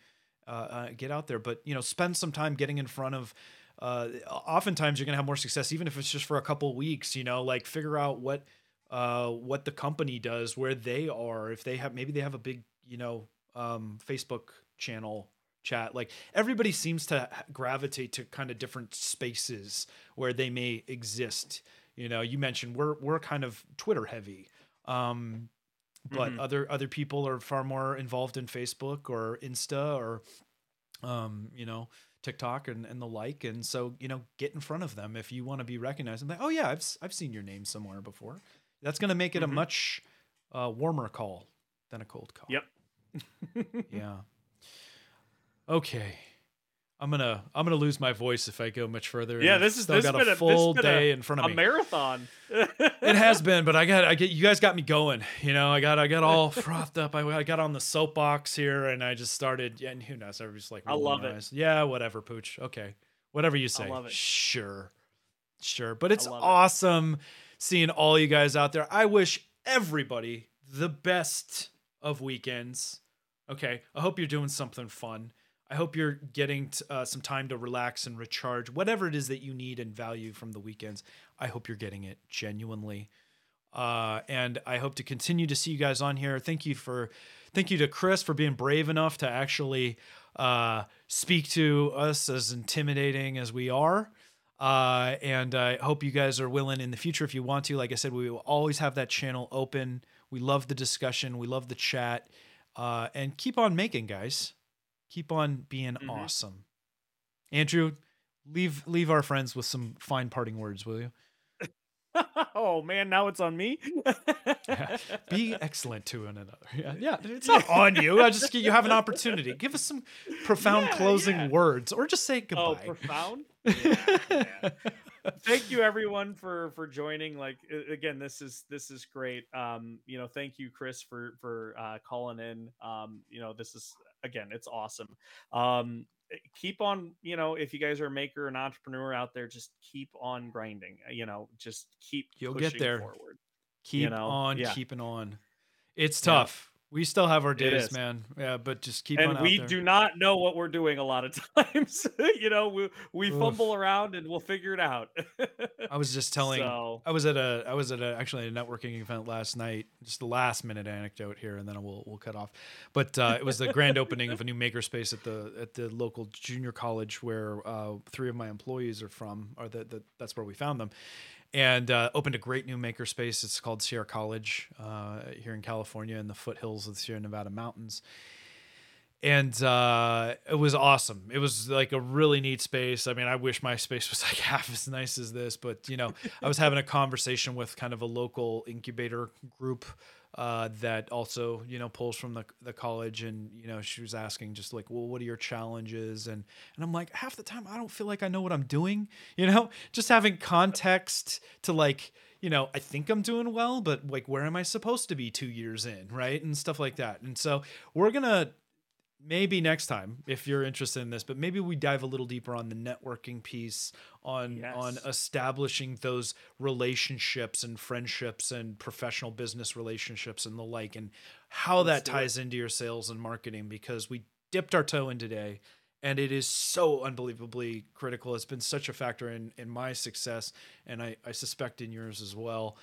uh, uh, get out there. But you know, spend some time getting in front of. Uh, oftentimes, you're to have more success, even if it's just for a couple weeks. You know, like figure out what uh, what the company does, where they are, if they have maybe they have a big, you know, um, Facebook channel chat. Like everybody seems to gravitate to kind of different spaces where they may exist. You know, you mentioned we're we're kind of Twitter heavy. Um but
Mhm.
other other people are far more involved in Facebook or Insta or um, you know, TikTok and, and the like. And so, you know, get in front of them if you want to be recognized and like, oh yeah, I've I've seen your name somewhere before. That's gonna make it
Mhm.
a much uh, warmer call than a cold call.
Yep. [laughs]
Yeah. Okay. I'm gonna I'm gonna lose my voice if I go much further.
Yeah, this is-
still
this
got a
been a-
full
been a-
day in front of me.
a marathon. [laughs]
it has been, but I got I get you guys got me going. You know, I got I got all frothed up. I, I got on the soapbox here, and I just started. Yeah, and who knows? Everybody's like,
I love it.
eyes. Yeah, whatever, pooch. Okay, whatever you say.
love it.
Sure, sure. But it's
love it.
awesome seeing all you guys out there. I wish everybody the best of weekends. Okay, I hope you're doing something fun. I hope you're getting t- uh, some time to relax and recharge, whatever it is that you need and value from the weekends. I hope you're getting it genuinely. Uh, and I hope to continue to see you guys on here. Thank you for, thank you to Chris for being brave enough to actually uh, speak to us as intimidating as we are. Uh, and I hope you guys are willing in the future if you want to. Like I said, we will always have that channel open. We love the discussion. We love the chat. Uh, and keep on making, guys. Keep on being
Mhm.
awesome. Andrew, leave leave our friends with some fine parting words, will you? [laughs]
oh man, now it's on me. [laughs]
Be excellent to one another. [laughs] Yeah, yeah. It's not on you. I just you have an opportunity. Give us some profound
Yeah,
closing
yeah.
words, or just say goodbye.
oh,
goodbye.
profound. Thank you everyone for for joining like again this is this is great um you know thank you chris for for uh calling in um you know this is again it's awesome um eh, keep on you know if you guys are a maker an entrepreneur out there just keep on grinding uh, you know just keep
You'll get there.
forward
Keep
know,
on
yeah.
keeping on. It's tough. We still have our days, man. Yeah, but just keep on
and we do not know what we're doing a lot of [laughs] times you know we we
Oof.
fumble around and we'll figure it out
I was just [laughs] telling.
so
I was at a. I was at a, actually a networking event last night. Just the last minute anecdote here, and then we'll we'll cut off. But uh, it was the grand opening of a new makerspace at the at the local junior college where uh, three of my employees are from, or that that that's where we found them, and uh, opened a great new makerspace. It's called Sierra College uh, here in California in the foothills of the Sierra Nevada mountains. and uh, it was awesome. It was like a really neat space. I mean, I wish my space was [laughs] like half as nice as this, but you know, I was having a conversation with kind of a local incubator group uh, that also you know pulls from the the college, and you know, she was asking just like, well, what are your challenges? And and I'm like, half the time I don't feel like I know what I'm doing. [laughs] You know, just having context to like you know, I think I'm doing well, but like, where am I supposed to be two years in, right? And stuff like that. And so we're gonna maybe next time if you're interested in this but maybe we dive a little deeper on the networking piece on
Yes.
on establishing those relationships and friendships and professional business relationships and the like and how
Let's
that
do it.
ties into your sales and marketing because we dipped our toe in today and it is so unbelievably critical it's been such a factor in in my success and i i suspect in yours as well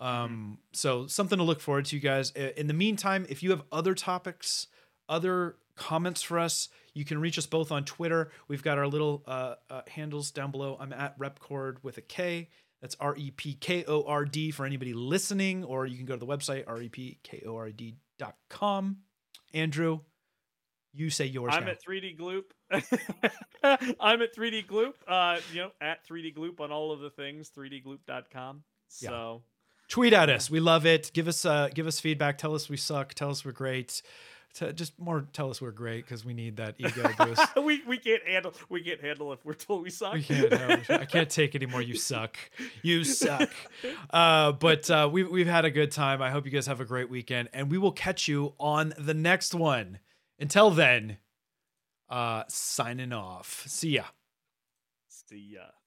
um so something to look forward to you guys in the meantime if you have other topics other comments for us you can reach us both on twitter we've got our little uh, uh, handles down below i'm at Repkord with a k that's r-e-p-k-o-r-d for anybody listening or you can go to the website E r-e-p-k-o-r-d.com andrew you say yours
I'm
now.
at 3D Gloop. [laughs] I'm at 3D Gloop. Uh, you know, at 3D Gloop on all of the things. 3dgloop.com.
Yeah.
So
tweet at us we love it give us uh give us feedback tell us we suck tell us we're great T- just more tell us we're great because we need that ego boost [laughs]
we we can't handle we can't handle if we're told we suck.
We can't. No, I can't take anymore. You suck. You suck. [laughs] Uh, but uh, we've we've had a good time. I hope you guys have a great weekend, and we will catch you on the next one. Until then, uh, signing off. See ya.
See ya.